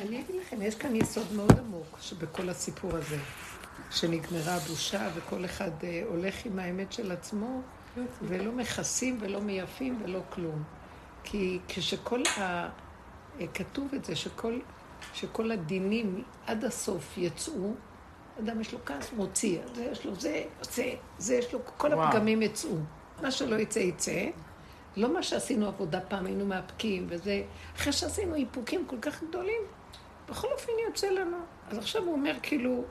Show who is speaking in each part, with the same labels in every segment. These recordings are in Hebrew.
Speaker 1: אני אגיד לכם, יש כאן יסוד מאוד עמוק שבכל הסיפור הזה, שנגמרה הבושה וכל אחד אה, הולך עם האמת של עצמו, ולא מכסים ולא מייפים ולא כלום. כי כשכל ה... אה, כתוב את זה, שכל, שכל הדינים עד הסוף יצאו, אדם יש לו כעס, מוציא, זה יש לו זה, יוצא, זה יש לו, כל וואו. הפגמים יצאו. מה שלא יצא, יצא. לא מה שעשינו עבודה פעם, היינו מאפקים וזה, אחרי שעשינו איפוקים כל כך גדולים, בכל אופן יוצא לנו. אז עכשיו הוא אומר, כאילו,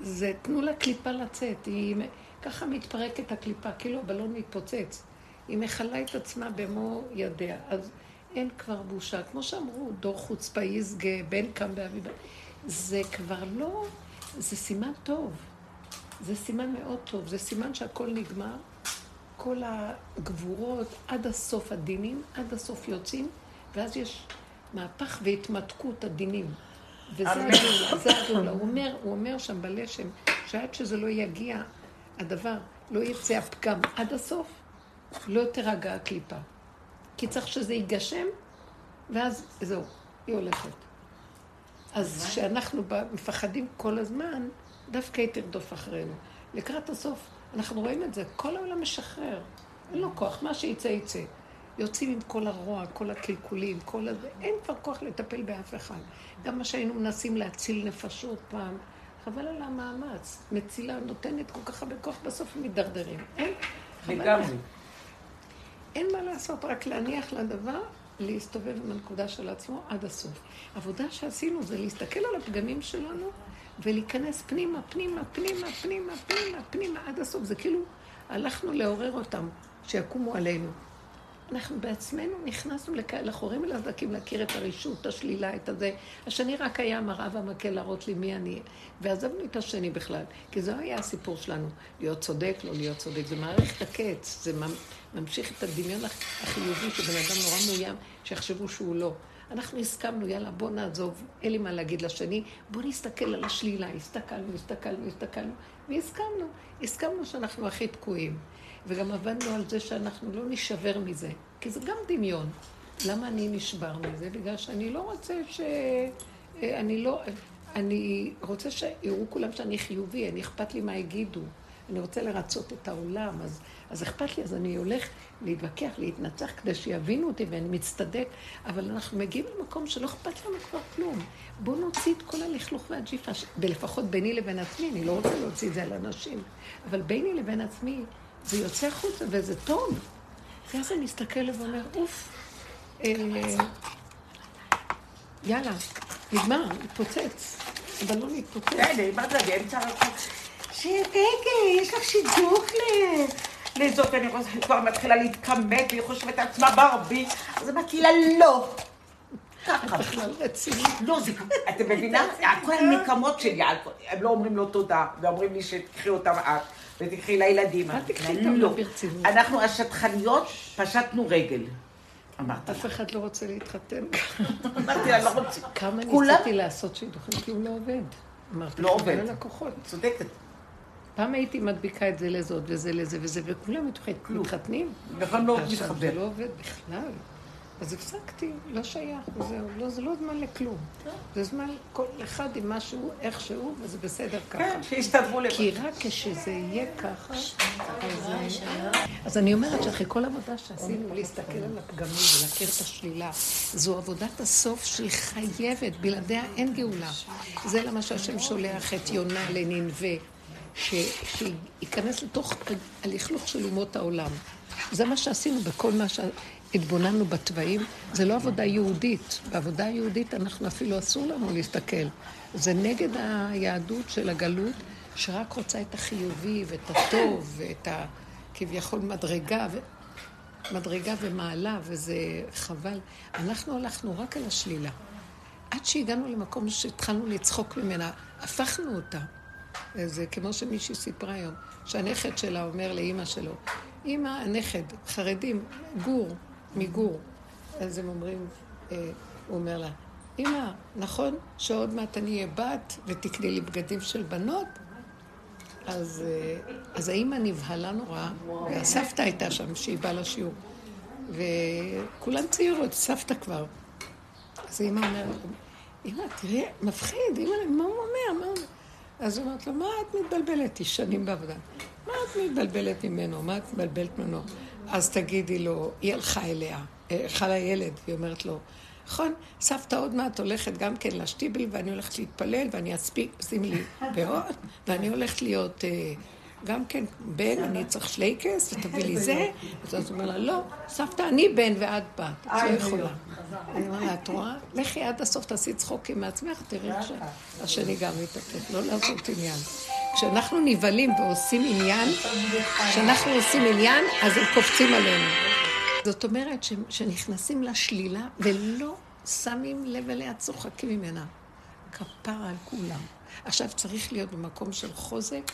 Speaker 1: זה, תנו לקליפה לצאת, היא ככה מתפרקת הקליפה, כאילו הבלון מתפוצץ. היא מכלה את עצמה במו ידיה. אז אין כבר בושה. כמו שאמרו, דור חוצפה יסגה, בן קם באביבה. זה כבר לא, זה סימן טוב. זה סימן מאוד טוב. זה סימן שהכל נגמר. כל הגבורות עד הסוף הדינים, עד הסוף יוצאים, ואז יש מהפך והתמתקות הדינים. וזה הגאולה, זה הגאולה. הוא אומר, הוא אומר שם בלשם, שעד שזה לא יגיע, הדבר, לא יצא הפגם עד הסוף, לא תירגע הקליפה. כי צריך שזה ייגשם, ואז זהו, היא הולכת. אז כשאנחנו מפחדים כל הזמן, דווקא היא תרדוף אחרינו. לקראת הסוף, אנחנו רואים את זה, כל העולם משחרר. אין לו כוח, מה שיצא יצא. יוצאים עם כל הרוע, כל הקלקולים, כל הזה, אין כבר כוח לטפל באף אחד. גם מה שהיינו מנסים להציל נפשות פעם, חבל על המאמץ. מצילה נותנת כל כך הרבה כוח, בסוף הם מידרדרים. אין, חבל. אין מה לעשות, רק להניח לדבר, להסתובב עם הנקודה של עצמו עד הסוף. עבודה שעשינו זה להסתכל על הפגמים שלנו ולהיכנס פנימה, פנימה, פנימה, פנימה, פנימה, פנימה, עד הסוף. זה כאילו הלכנו לעורר אותם, שיקומו עלינו. אנחנו בעצמנו נכנסנו לחורים ולסדקים להכיר את הרישות, את השלילה, את הזה. השני רק היה מראה והמקל להראות לי מי אני. ועזבנו את השני בכלל, כי זה היה הסיפור שלנו, להיות צודק, לא להיות צודק. זה מערכת הקץ, זה ממשיך את הדמיון החיובי שבן אדם נורא מאוים, שיחשבו שהוא לא. אנחנו הסכמנו, יאללה, בוא נעזוב, אין לי מה להגיד לשני, בוא נסתכל על השלילה. הסתכלנו, הסתכלנו, הסתכלנו, והסכמנו. הסכמנו שאנחנו הכי תקועים. וגם עבדנו על זה שאנחנו לא נשבר מזה, כי זה גם דמיון. למה אני נשבר מזה? בגלל שאני לא רוצה ש... אני לא... אני רוצה שיראו כולם שאני חיובי, אני אכפת לי מה יגידו. אני רוצה לרצות את העולם, אז, אז אכפת לי, אז אני הולך להתווכח, להתנצח, כדי שיבינו אותי ואני מצטדק, אבל אנחנו מגיעים למקום שלא אכפת לנו כבר כלום. בואו נוציא את כל הלכלוך והג'יפה, ולפחות ביני לבין עצמי, אני לא רוצה להוציא את זה על אנשים, אבל ביני לבין עצמי, זה יוצא החוצה וזה טוב. ואז אני מסתכל ואומר, אוף, אה, יאללה, נגמר, התפוצץ. הבלון התפוצץ.
Speaker 2: כן, מה זה, באמצע הרחוב. שרגע, יש לך שידוך לזאת, אני כבר מתחילה להתכמת, והיא חושבת עצמה ברבי, אז אמרתי לה, לא.
Speaker 1: ככה.
Speaker 2: לא, זה, את מבינה? כל הנקמות שלי, הם לא אומרים לו תודה, ואומרים לי שתקחי אותם את. ותקחי לילדים.
Speaker 1: אל תקחי אותם לא ברצינות.
Speaker 2: אנחנו השטחניות פשטנו רגל.
Speaker 1: אמרת אף אחד לא רוצה להתחתן.
Speaker 2: אמרתי אני לא רוצה.
Speaker 1: כמה ניסיתי לעשות שידוכים, כי הוא לא עובד. אמרתי,
Speaker 2: לא עובד. צודקת.
Speaker 1: פעם הייתי מדביקה את זה לזאת וזה לזה וזה, וכולם מתחתנים.
Speaker 2: נכון, לא מתחבר.
Speaker 1: זה לא עובד בכלל. אז הפסקתי, לא שייך, וזהו, לא, זה לא זמן לכלום. זה זמן כל אחד עם משהו, איכשהו, וזה בסדר ככה.
Speaker 2: כן, שיסתדרו לבד.
Speaker 1: כי רק כשזה יהיה ככה, אז, אז אני אומרת שאחרי כל עבודה שעשינו, להסתכל על הפגמים ולהכיר את השלילה, זו עבודת הסוף שהיא חייבת, בלעדיה אין גאולה. זה למה שהשם שולח את יונה לנינווה, שייכנס לתוך הלכלוך של אומות העולם. זה מה שעשינו בכל מה ש... התבוננו בתוואים, זה לא עבודה יהודית. בעבודה היהודית אנחנו אפילו אסור לנו להסתכל. זה נגד היהדות של הגלות, שרק רוצה את החיובי ואת הטוב ואת הכביכול מדרגה, ו... מדרגה ומעלה, וזה חבל. אנחנו הלכנו רק על השלילה. עד שהגענו למקום שהתחלנו לצחוק ממנה, הפכנו אותה. זה כמו שמישהי סיפרה היום, שהנכד שלה אומר לאימא שלו, אימא, הנכד, חרדים, גור, מגור. אז הם אומרים, אה, הוא אומר לה, אמא, נכון שעוד מעט אני אהיה בת ותקני לי בגדים של בנות? אז, אה, אז האימא נבהלה נורא, והסבתא הייתה שם, שהיא באה לשיעור. וכולן צעירות, סבתא כבר. אז האימא אומרת, אמא, תראי, מפחיד, אמא, מה הוא אומר? מה הוא אומר? אז היא אומרת לו, מה את מתבלבלת? היא שנים בעבודה. מה את מתבלבלת ממנו? מה את מתבלבלת ממנו? אז תגידי לו, היא הלכה אליה, אה, הלכה לילד, והיא אומרת לו, נכון, סבתא עוד מעט הולכת גם כן לשטיבל, ואני הולכת להתפלל, ואני אספיק, שימי לי פאות, ואני הולכת להיות אה, גם כן בן, אני צריך שלייקס, ותביא לי זה. אז הוא אומר לה, לא, סבתא, אני בן ואת בת, את לא יכולה. אני אומר לה, את רואה? לכי עד הסוף, תעשי צחוקים מעצמך, תראי איך שהשני גם מתהפך, לא לעשות עניין. כשאנחנו נבהלים ועושים עניין, כשאנחנו עושים עניין, אז הם קופצים עלינו. זאת אומרת שנכנסים לשלילה ולא שמים לב אליה, צוחקים ממנה. כפר על כולם. עכשיו צריך להיות במקום של חוזק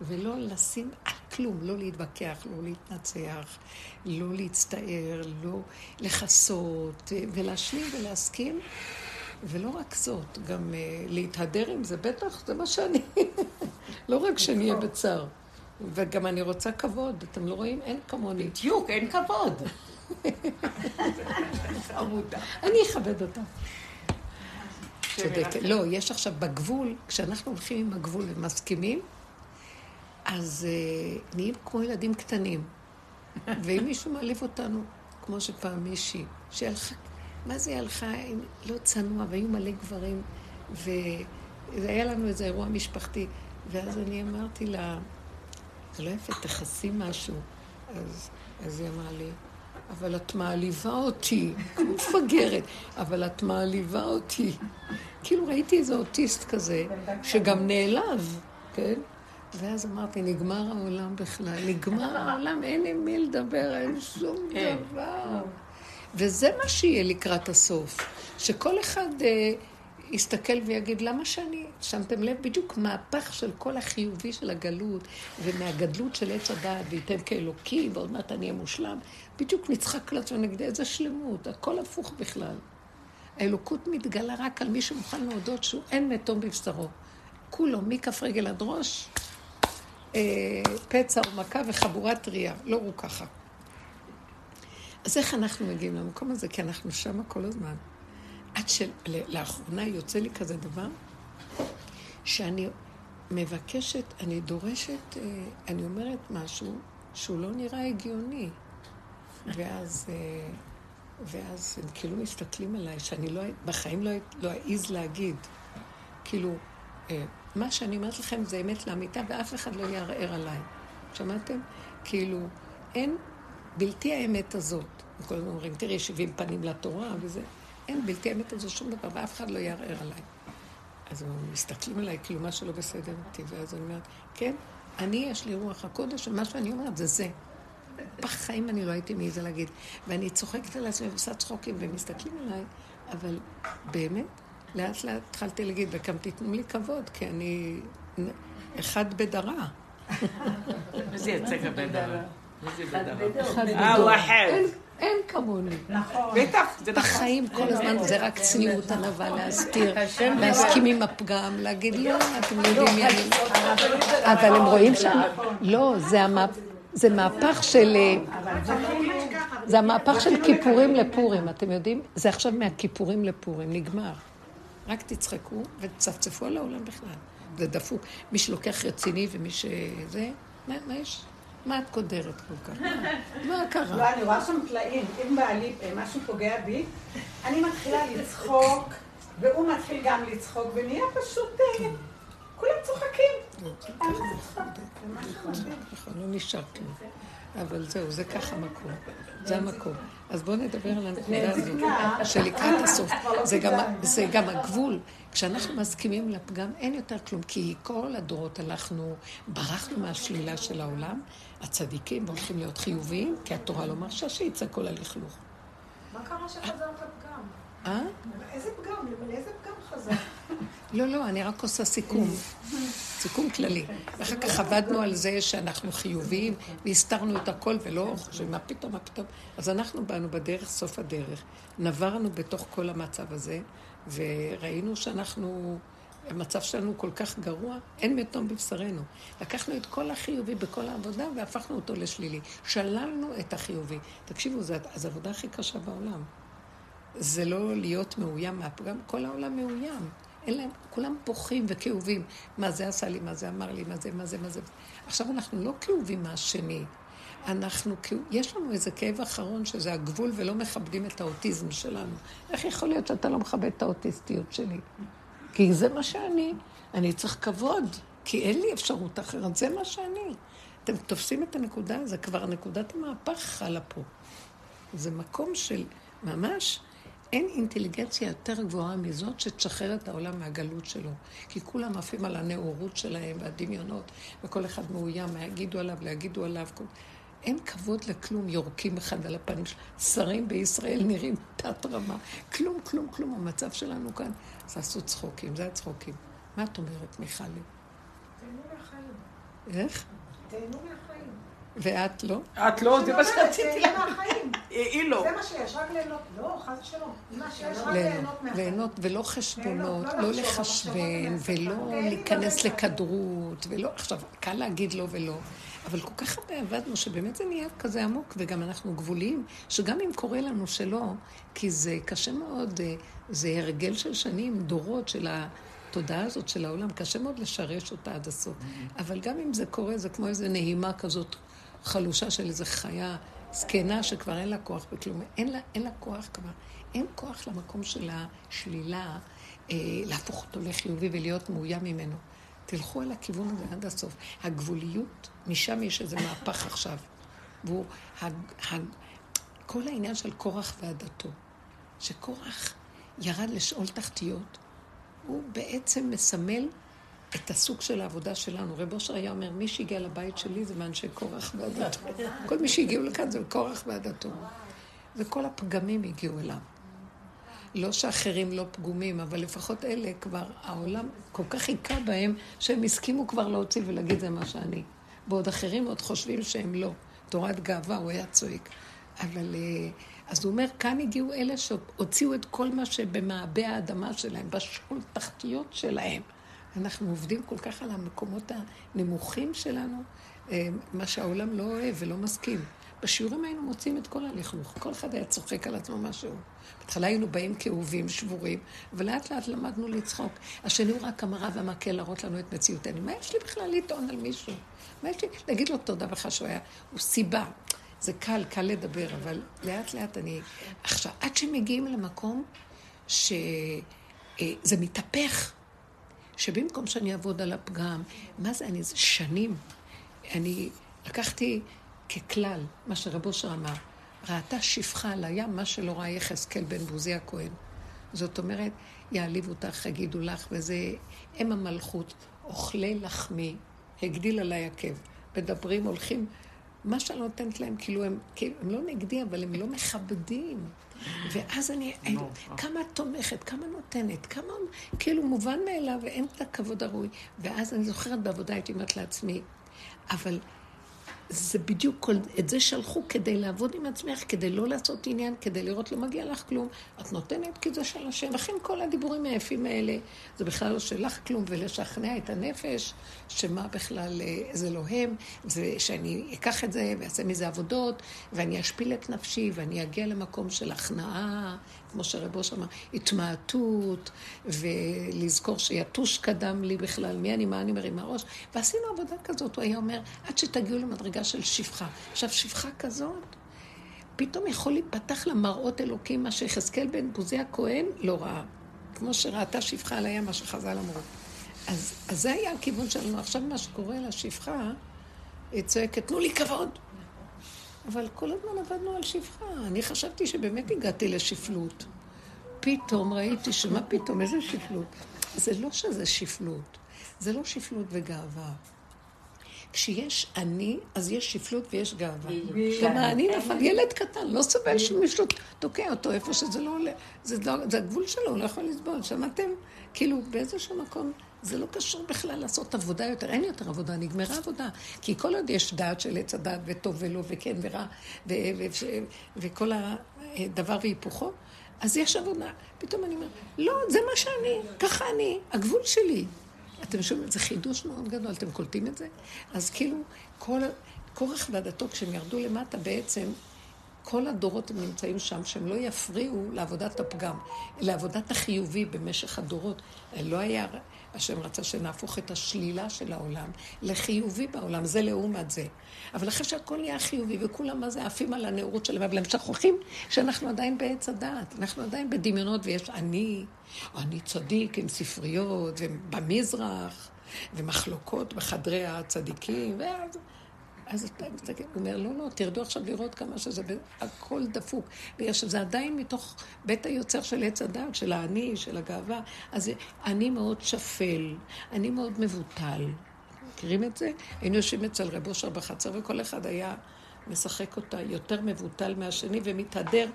Speaker 1: ולא לשים על כלום, לא להתווכח, לא להתנצח, לא להצטער, לא לכסות, ולהשלים ולהסכים. ולא רק זאת, גם uh, להתהדר עם זה, בטח, זה מה שאני. לא רק שאני אהיה בצער. וגם אני רוצה כבוד, אתם לא רואים? אין כמוני.
Speaker 2: בדיוק, אין כבוד.
Speaker 1: אני אכבד אותה. צודקת. לא, יש עכשיו בגבול, כשאנחנו הולכים עם הגבול ומסכימים, אז uh, נהיים כמו ילדים קטנים. ואם מישהו מעליב אותנו, כמו שפעם מישהי, שהלכה, מה זה הלכה, לא צנוע, והיו מלא גברים, והיה לנו איזה אירוע משפחתי, ואז אני אמרתי לה, זה לא יפה, תכסי משהו. אז, אז היא אמרה לי, אבל את מעליבה אותי, כמו מפגרת, אבל את מעליבה אותי. כאילו ראיתי איזה אוטיסט כזה, שגם נעלב, כן? ואז אמרתי, נגמר העולם בכלל, נגמר העולם, אין עם מי לדבר, אין שום דבר. וזה מה שיהיה לקראת הסוף, שכל אחד אה, יסתכל ויגיד, למה שאני... שמתם לב בדיוק מהפך של כל החיובי של הגלות, ומהגדלות של עץ הדעת, וייתן כאלוקי, ועוד מעט אני אהיה מושלם, בדיוק נצחק לעצמו נגד איזה שלמות, הכל הפוך בכלל. האלוקות מתגלה רק על מי שמוכן להודות שהוא אין מתום בבשרו. כולו, מכף רגל עד ראש, פצע או מכה וחבורת טריה, לא רוקחה. אז איך אנחנו מגיעים למקום הזה? כי אנחנו שם כל הזמן. עד שלאחרונה יוצא לי כזה דבר, שאני מבקשת, אני דורשת, אה, אני אומרת משהו שהוא לא נראה הגיוני. ואז, אה, ואז הם כאילו מסתכלים עליי, שאני לא, בחיים לא, לא אעז להגיד. כאילו, מה שאני אומרת לכם זה אמת לאמיתה, ואף אחד לא יערער עליי. שמעתם? כאילו, אין בלתי האמת הזאת. כל הזמן אומרים, תראי, 70 פנים לתורה וזה. אין בלתי האמת הזו שום דבר, ואף אחד לא יערער עליי. אז הם מסתכלים עליי, כאילו, משהו לא בסדר איתי, ואז אני אומרת, כן, אני, יש לי רוח הקודש, ומה שאני אומרת זה זה. בחיים אני לא הייתי מעיזה להגיד. ואני צוחקת על עצמי ועושה צחוקים, והם מסתכלים עליי, אבל באמת, לאט לאט התחלתי להגיד, וגם תיתנו לי כבוד, כי אני אחד בדרה.
Speaker 2: איזה יצא בדרה?
Speaker 1: אה, הוא אחר. אין כמוני.
Speaker 2: נכון. בטח, זה נכון.
Speaker 1: בחיים כל הזמן זה רק צניעות ענווה להסתיר, להסכים עם הפגם, להגיד לא, אתם יודעים מי אני. אבל הם רואים שם, לא, זה מהפך של... זה המהפך של כיפורים לפורים, אתם יודעים? זה עכשיו מהכיפורים לפורים, נגמר. רק תצחקו ותצפצפו על העולם בכלל. זה דפוק. מי שלוקח רציני ומי שזה, מה, מה יש? מה את קודרת כל כך? מה קרה?
Speaker 3: לא, אני רואה שם פלאים. אם בעלי אה, משהו פוגע בי, אני מתחילה לצחוק, והוא מתחיל גם לצחוק, ונהיה פשוט... אה, כולם צוחקים.
Speaker 1: נכון, לא נשאר כלום. אבל זהו, זה ככה המקום. זה המקום. אז בואו נדבר על הנקודה הזאת, שלקראת הסוף. זה גם, זה גם הגבול. כשאנחנו מסכימים לפגם, אין יותר כלום, כי כל הדורות הלכנו, ברחנו מהשלילה של העולם, הצדיקים הולכים להיות חיוביים, כי התורה לא מרשה שיצא כל הלכלוך.
Speaker 3: מה קרה שחזרת לפגם?
Speaker 1: אה?
Speaker 3: איזה פגם? לאיזה פגם חזרת?
Speaker 1: לא, לא, אני רק עושה סיכום. סיכום כללי. ואחר כך עבדנו על זה שאנחנו חיוביים, והסתרנו את הכל ולא חושבים, מה פתאום, מה פתאום. אז אנחנו באנו בדרך, סוף הדרך. נברנו בתוך כל המצב הזה, וראינו שאנחנו, המצב שלנו כל כך גרוע, אין מתום בבשרנו. לקחנו את כל החיובי בכל העבודה והפכנו אותו לשלילי. שללנו את החיובי. תקשיבו, זו העבודה הכי קשה בעולם. זה לא להיות מאוים מהפגם, כל העולם מאוים. אין להם, כולם בוכים וכאובים. מה זה עשה לי, מה זה אמר לי, מה זה, מה זה, מה זה. עכשיו אנחנו לא כאובים מהשני. אנחנו, יש לנו איזה כאב אחרון שזה הגבול ולא מכבדים את האוטיזם שלנו. איך יכול להיות שאתה לא מכבד את האוטיסטיות שלי? כי זה מה שאני. אני צריך כבוד, כי אין לי אפשרות אחרת, זה מה שאני. אתם תופסים את הנקודה, זה כבר נקודת המהפך חלה פה. זה מקום של ממש, אין אינטליגנציה יותר גבוהה מזאת שתשחרר את העולם מהגלות שלו. כי כולם עפים על הנאורות שלהם והדמיונות, וכל אחד מאוים, מה יגידו עליו, לא יגידו עליו. אין כבוד לכלום, יורקים אחד על הפנים שלו. שרים בישראל נראים תת רמה. כלום, כלום, כלום. המצב שלנו כאן, זה עשו צחוקים, זה הצחוקים. מה את אומרת, מיכלי?
Speaker 3: תהנו מהחיים.
Speaker 1: איך?
Speaker 3: תהנו מהחיים.
Speaker 1: ואת לא?
Speaker 2: את לא, זה מה שרציתי
Speaker 3: תהנו מהחיים.
Speaker 2: היא לא.
Speaker 3: זה מה שיש, רק ליהנות. לא, חס ושלום. מה שיש, רק
Speaker 1: ליהנות,
Speaker 3: מהחיים.
Speaker 1: ליהנות ולא חשבונות, לא
Speaker 3: לא לחשוב,
Speaker 1: לחשבן, ולא. להיכנס לכדרות, ולא, עכשיו, קל להגיד לא ולא, אבל כל כך הרבה עבדנו, שבאמת זה נהיה כזה עמוק, וגם אנחנו גבוליים, שגם אם קורה לנו שלא, כי זה קשה מאוד, אה, זה הרגל של שנים, דורות של התודעה הזאת של העולם, קשה מאוד לשרש אותה עד הסוף. אבל גם אם זה קורה, זה כמו איזו נהימה כזאת חלושה של איזו חיה זקנה שכבר אין לה כוח בכלום. אין לה, אין לה כוח כבר. אין כוח למקום של השלילה, אה, להפוך אותו לחיובי ולהיות מאוים ממנו. תלכו על הכיוון הזה עד הסוף. הגבוליות, משם יש איזה מהפך עכשיו. והוא, הג, הג, כל העניין של קורח ועדתו, שקורח ירד לשאול תחתיות, הוא בעצם מסמל את הסוג של העבודה שלנו. רב אושר היה אומר, מי שהגיע לבית שלי זה מאנשי קורח ועדתו. כל מי שהגיעו לכאן זה קורח ועדתו. וכל הפגמים הגיעו אליו. לא שאחרים לא פגומים, אבל לפחות אלה כבר, העולם כל כך היכה בהם, שהם הסכימו כבר להוציא ולהגיד זה מה שאני. בעוד אחרים עוד חושבים שהם לא. תורת גאווה, הוא היה צועק. אבל, אה, אז הוא אומר, כאן הגיעו אלה שהוציאו את כל מה שבמעבה האדמה שלהם, בשול תחתיות שלהם. אנחנו עובדים כל כך על המקומות הנמוכים שלנו, אה, מה שהעולם לא אוהב ולא מסכים. בשיעורים היינו מוצאים את כל הלכלוך, כל אחד היה צוחק על עצמו משהו. בהתחלה היינו באים כאובים, שבורים, ולאט לאט למדנו לצחוק. השני הוא רק המראה והמקל להראות לנו את מציאותנו. מה יש לי בכלל לטעון על מישהו? מה יש לי? להגיד לו תודה בכלל שהוא היה, הוא סיבה. זה קל, קל לדבר, אבל לאט לאט אני... עכשיו, עד שמגיעים למקום שזה מתהפך, שבמקום שאני אעבוד על הפגם, מה זה אני? זה שנים. אני לקחתי ככלל, מה שרב אושר אמר, ראתה שפחה על הים, מה שלא ראה יחזקאל בן בוזי הכהן. זאת אומרת, יעליב אותך, יגידו לך, וזה אם המלכות, אוכלי לחמי, הגדיל עליי עקב. מדברים, הולכים, מה שאני נותנת להם, כאילו הם, כאילו, הם לא נגדי, אבל הם לא מכבדים. ואז אני, אני כמה תומכת, כמה נותנת, כמה, כאילו מובן מאליו, ואין את הכבוד הראוי. ואז אני זוכרת בעבודה, הייתי אומרת לעצמי, אבל זה בדיוק כל, את זה שלחו כדי לעבוד עם עצמך, כדי לא לעשות עניין, כדי לראות לא מגיע לך כלום. את נותנת כי זה של השם. לכן כל הדיבורים היפים האלה, זה בכלל לא שלך כלום, ולשכנע את הנפש, שמה בכלל אה, זה לא הם, זה שאני אקח את זה ואעשה מזה עבודות, ואני אשפיל את נפשי, ואני אגיע למקום של הכנעה, כמו שרב ראש אמר, התמעטות, ולזכור שיתוש קדם לי בכלל, מי אני, מה אני מרימה ראש. ועשינו עבודה כזאת, הוא היה אומר, עד שתגיעו למדרגה של שפחה. עכשיו, שפחה כזאת, פתאום יכול להיפתח לה מראות אלוקים, מה שיחזקאל בן בוזי הכהן לא ראה. כמו שראתה שפחה על הים, מה שחז"ל אמרו. אז, אז זה היה הכיוון שלנו. עכשיו מה שקורה לשפחה, היא צועקת, תנו לי כבוד. אבל כל הזמן עבדנו על שפחה. אני חשבתי שבאמת הגעתי לשפלות. פתאום ראיתי שמה פתאום, איזה שפלות? זה לא שזה שפלות, זה לא שפלות וגאווה. כשיש אני, אז יש שפלות ויש גאווה. גם האני נפל, ילד קטן, לא סובל שמישהו תוקע אותו איפה שזה לא עולה. זה, לא, זה הגבול שלו, הוא לא יכול לסבול. שמעתם? כאילו, באיזשהו מקום, זה לא קשור בכלל לעשות עבודה יותר. אין יותר עבודה, נגמרה עבודה. כי כל עוד יש דעת של עץ הדת, וטוב ולא, וכן ורע, ו- ו- ו- וכל הדבר והיפוכו, אז יש עבודה. פתאום אני אומרת, לא, זה מה שאני, ככה אני, הגבול שלי. אתם שומעים, זה חידוש מאוד גדול, אתם קולטים את זה? אז כאילו, כל, כורח ועדתו, כשהם ירדו למטה בעצם, כל הדורות הם נמצאים שם, שהם לא יפריעו לעבודת הפגם, לעבודת החיובי במשך הדורות. לא היה, השם רצה שנהפוך את השלילה של העולם לחיובי בעולם, זה לעומת זה. אבל אחרי שהכל נהיה חיובי, וכולם מה זה עפים על הנאורות שלהם, אבל הם שוכחים שאנחנו עדיין בעץ הדעת, אנחנו עדיין בדמיונות, ויש אני, אני צדיק עם ספריות, ובמזרח, ומחלוקות בחדרי הצדיקים, ואז... אז אתה מסתכל, הוא אומר, לא, לא, תרדו עכשיו לראות כמה שזה, הכל דפוק. בגלל שזה עדיין מתוך בית היוצר של עץ הדת, של האני, של הגאווה. אז אני מאוד שפל, אני מאוד מבוטל. מכירים את זה? היינו יושבים אצל רב אושר בחצר, וכל אחד היה משחק אותה יותר מבוטל מהשני, ומתהדר.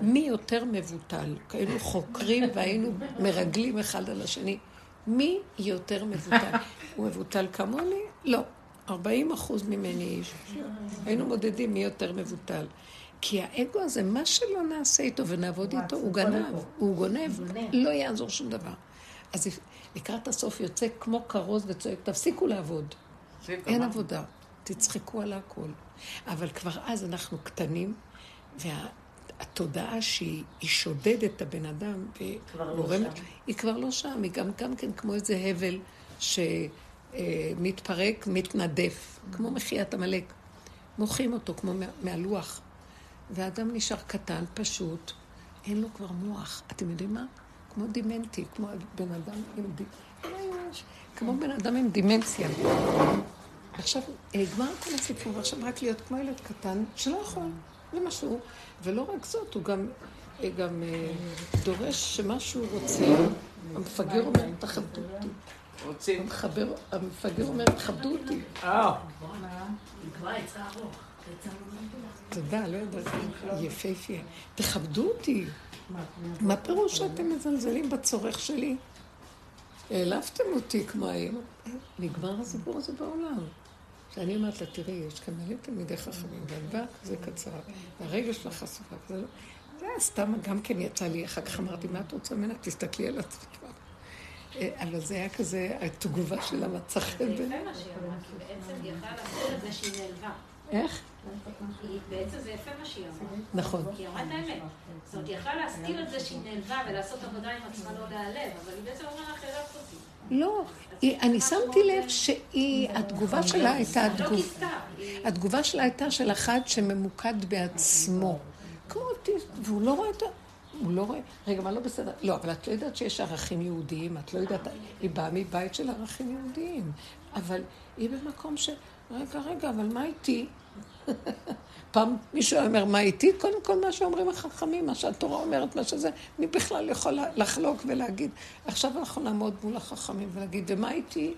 Speaker 1: מי יותר מבוטל? היינו חוקרים והיינו מרגלים אחד על השני. מי יותר מבוטל? הוא מבוטל כמוני? לא. 40 אחוז ממני איש. היינו מודדים מי יותר מבוטל. כי האגו הזה, מה שלא נעשה איתו ונעבוד איתו, הוא גנב, הוא גונב, לא יעזור שום דבר. אז לקראת הסוף יוצא כמו כרוז וצועק, תפסיקו לעבוד. אין עבודה, תצחקו על הכל. אבל כבר אז אנחנו קטנים, והתודעה שהיא שודדת את הבן אדם, וגורמת, היא כבר לא שם, היא גם, גם כן כמו איזה הבל ש... אה, מתפרק, מתנדף, כמו מחיית עמלק. מוחים אותו כמו מהלוח. והאדם נשאר קטן, פשוט, אין לו כבר מוח. אתם יודעים מה? כמו דימנטי, כמו בן אדם עם דימנציה. כמו בן אדם עם דימנציה. עכשיו, נגמר כל הסיפור, עכשיו רק להיות כמו ילד קטן, שלא יכול למשהו. ולא רק זאת, הוא גם, אה, גם אה, דורש שמה שהוא רוצה, המפגר אומר, תכבדו רוצים... המפגר אומר, תכבדו אותי. אה. תודה, לא יודעת, יפהפה. תכבדו אותי. מה פירוש שאתם מזלזלים בצורך שלי? העלבתם אותי כמו היום. נגמר הסיפור הזה בעולם. שאני אומרת לה, תראי, יש כאן מלא תלמידי חכמים, והדבר כזה קצר, והרגע שלך חשופה, זה לא... זה סתם גם כן יצא לי, אחר כך אמרתי, מה את רוצה ממנה? תסתכלי על עצמך. אה, אבל זה היה כזה, התגובה שלה מצא חן
Speaker 4: בעיניי. זה יפה מה שהיא אמרה, כי בעצם היא יכלה לעשות את זה שהיא נעלבה.
Speaker 1: איך?
Speaker 4: בעצם זה יפה מה שהיא אמרה.
Speaker 1: נכון.
Speaker 4: כי היא אמרה את האמת. זאת אומרת, היא יכלה להסתיר את זה שהיא נעלבה ולעשות עבודה עם עצמה לא להיעלב, אבל היא בעצם אומרת לך, העלבת אותי.
Speaker 1: לא, אני שמתי לב שהיא, התגובה שלה הייתה,
Speaker 4: לא
Speaker 1: התגובה שלה הייתה של אחד שממוקד בעצמו. כמו אוטיסט, והוא לא רואה את ה... הוא לא רואה, רגע, מה לא בסדר? לא, אבל את לא יודעת שיש ערכים יהודיים, את לא יודעת, היא באה מבית של ערכים יהודיים, אבל היא במקום ש... רגע, רגע, אבל מה איתי? פעם מישהו אומר, מה איתי? קודם כל מה שאומרים החכמים, מה שהתורה אומרת, מה שזה, מי בכלל יכול לחלוק ולהגיד, עכשיו אנחנו נעמוד מול החכמים ולהגיד, ומה איתי?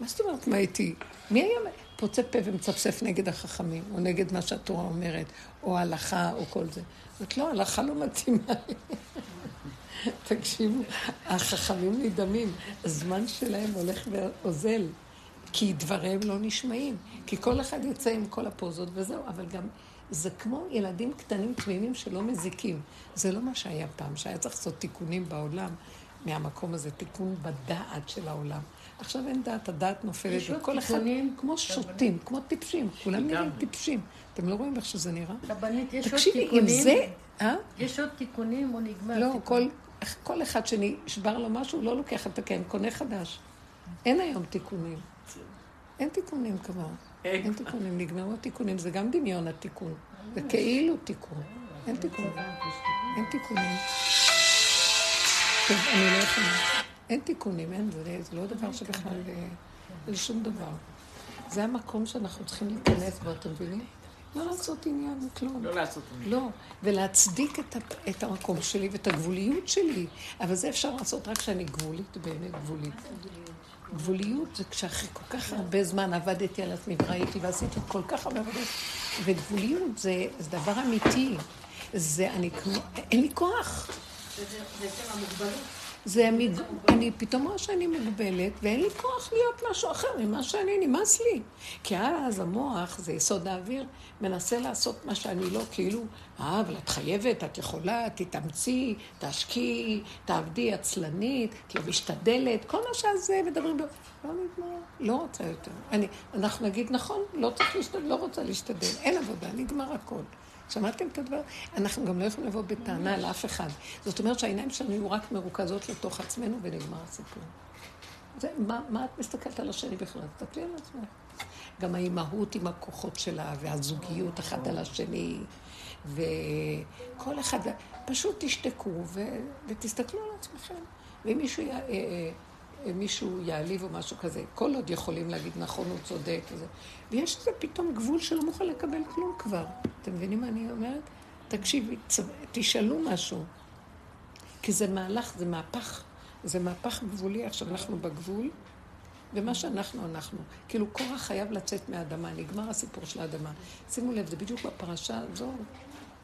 Speaker 1: מה זאת אומרת מה איתי? מי היה פוצה פה ומצפצף נגד החכמים, או נגד מה שהתורה אומרת, או הלכה, או כל זה? זאת לא, הלכה לא מתאימה לי. תקשיבו, החכמים נדהמים, הזמן שלהם הולך ואוזל, כי דבריהם לא נשמעים. כי כל אחד יוצא עם כל הפוזות וזהו, אבל גם זה כמו ילדים קטנים תמימים שלא מזיקים. זה לא מה שהיה פעם, שהיה צריך לעשות תיקונים בעולם מהמקום הזה, תיקון בדעת של העולם. עכשיו אין דעת, הדעת נופלת, וכל אחד כמו שוטים, כמו טיפשים, כולם נראים טיפשים. אתם לא רואים איך שזה נראה?
Speaker 5: רבנית, יש עוד תיקונים?
Speaker 1: תקשיבי, אם זה... אה?
Speaker 5: יש עוד תיקונים או נגמר?
Speaker 1: לא, כל, כל אחד שנשבר לו משהו, לא לוקח את הקן, קונה חדש. אין היום תיקונים. אין תיקונים כבר. אין תיקונים, נגמרו התיקונים, זה גם דמיון התיקון. זה כאילו תיקון. אין תיקון. אין תיקונים. טוב, אני לא יכולה. אין תיקונים, אין, זה, זה לא דבר שבכלל, אה, זה שום דבר. זה המקום שאנחנו צריכים להיכנס בו, אתם מבינים? לא לעשות עניין, כלום.
Speaker 2: לא לעשות עניין.
Speaker 1: לא, ולהצדיק את, את המקום שלי ואת הגבוליות שלי. אבל זה אפשר לעשות רק כשאני גבולית, באמת גבולית. גבוליות זה כשאחרי כל כך הרבה זמן עבדתי על עצמי וראיתי ועשיתי כל כך הרבה עבודות. וגבוליות זה, זה דבר אמיתי. זה אני כמו, אין לי כוח.
Speaker 4: זה בעצם המוגבלות.
Speaker 1: זה המג... אני פתאום רואה שאני מוגבלת, ואין לי כוח להיות משהו אחר ממה שאני, נמאס לי. כי אז המוח, זה יסוד האוויר, מנסה לעשות מה שאני לא, כאילו, אה, אבל את חייבת, את יכולה, תתאמצי, תשקיעי, תעבדי עצלנית, תהיה משתדלת, כל מה שזה מדברים, לא נגמר, לא רוצה יותר. אני, אנחנו נגיד, נכון, לא צריך להשתדל, לא רוצה להשתדל, אין עבודה, נגמר הכל. שמעתם את הדבר? אנחנו גם לא יכולים לבוא בטענה לאף אחד. זאת אומרת שהעיניים שלנו יהיו רק מרוכזות לתוך עצמנו ונגמר הסיפור. זה, מה, מה את מסתכלת על השני בכלל? תסתכלי על עצמך. גם האימהות עם הכוחות שלה, והזוגיות אחד על השני, וכל אחד, פשוט תשתקו ו, ותסתכלו על עצמכם. ואם מישהו, י, אה, אה, מישהו יעליב או משהו כזה, כל עוד יכולים להגיד נכון, הוא צודק וזה. ויש לזה פתאום גבול שלא מוכן לקבל כלום כבר. אתם מבינים מה אני אומרת? תקשיבי, תשאלו משהו. כי זה מהלך, זה מהפך. זה מהפך גבולי, עכשיו אנחנו בגבול, ומה שאנחנו, אנחנו. כאילו, קורח חייב לצאת מהאדמה, נגמר הסיפור של האדמה. שימו לב, זה בדיוק בפרשה הזו,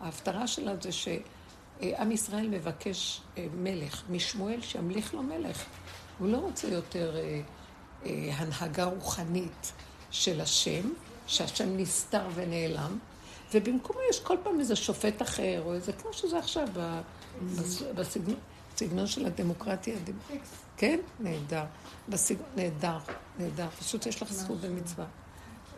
Speaker 1: ההפטרה שלה זה שעם ישראל מבקש אה, מלך, משמואל שימליך לו מלך. הוא לא רוצה יותר אה, אה, הנהגה רוחנית של השם, שהשם נסתר ונעלם, ובמקומו יש כל פעם איזה שופט אחר, או איזה, כמו שזה עכשיו, בסגנון. בסגנון של הדמוקרטיה. כן? נהדר. בסגנון, נהדר, נהדר. פשוט יש לך זכות במצווה.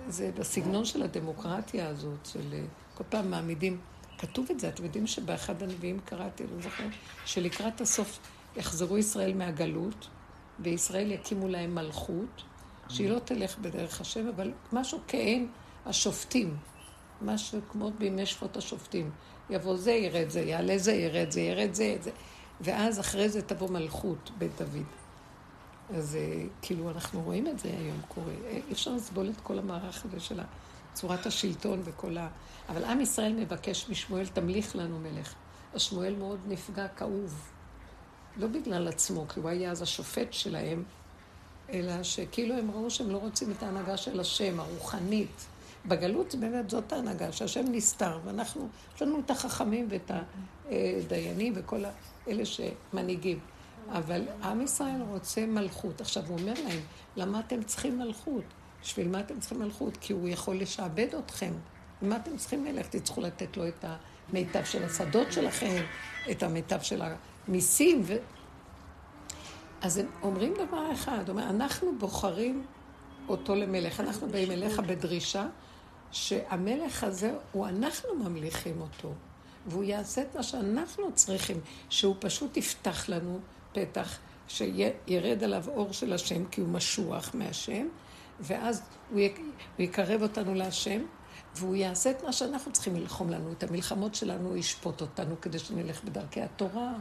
Speaker 1: זה בסגנון של הדמוקרטיה הזאת, של אה, כל פעם מעמידים, כתוב את זה, אתם יודעים שבאחד הנביאים קראתי, לא זוכר, שלקראת הסוף יחזרו ישראל מהגלות, וישראל יקימו להם מלכות, שהיא לא תלך בדרך השם, אבל משהו כעין השופטים, משהו כמו בימי שפוט השופטים. יבוא זה, ירד זה, יעלה זה, ירד זה, ירד זה, זה. ואז אחרי זה תבוא מלכות בית דוד. אז אה, כאילו אנחנו רואים את זה היום קורה. אה, אי אפשר לסבול את כל המערך הזה של צורת השלטון וכל ה... אבל עם ישראל מבקש משמואל, תמליך לנו מלך. אז שמואל מאוד נפגע, כאוב. לא בגלל עצמו, כי הוא היה אז השופט שלהם, אלא שכאילו הם ראו שהם לא רוצים את ההנהגה של השם, הרוחנית. בגלות באמת זאת ההנהגה, שהשם נסתר, ואנחנו, יש לנו את החכמים ואת הדיינים וכל אלה שמנהיגים. אבל עם ישראל רוצה מלכות. עכשיו, הוא אומר להם, למה אתם צריכים מלכות? בשביל מה אתם צריכים מלכות? כי הוא יכול לשעבד אתכם. מה אתם צריכים מלך? תצטרכו לתת לו את המיטב של השדות שלכם, את המיטב של המיסים. אז הם אומרים דבר אחד, אומר, אנחנו בוחרים אותו למלך. אנחנו באים אליך בדרישה שהמלך הזה, הוא אנחנו ממליכים אותו. והוא יעשה את מה שאנחנו צריכים, שהוא פשוט יפתח לנו פתח, שירד עליו אור של השם, כי הוא משוח מהשם, ואז הוא יקרב אותנו להשם, והוא יעשה את מה שאנחנו צריכים ללחום לנו, את המלחמות שלנו, הוא ישפוט אותנו כדי שנלך בדרכי התורה.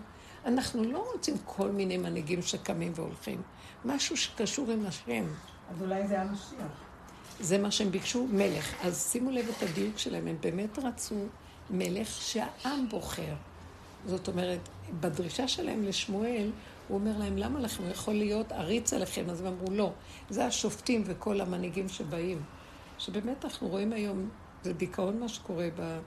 Speaker 1: אנחנו לא רוצים כל מיני מנהיגים שקמים והולכים. משהו שקשור עם השם.
Speaker 3: אז אולי זה המשיח.
Speaker 1: זה מה שהם ביקשו, מלך. אז שימו לב את הדיוק שלהם, הם באמת רצו מלך שהעם בוחר. זאת אומרת, בדרישה שלהם לשמואל, הוא אומר להם, למה לכם? יכול להיות עריץ עליכם. אז הם אמרו, לא, זה השופטים וכל המנהיגים שבאים. שבאמת אנחנו רואים היום, זה דיכאון מה שקורה ב...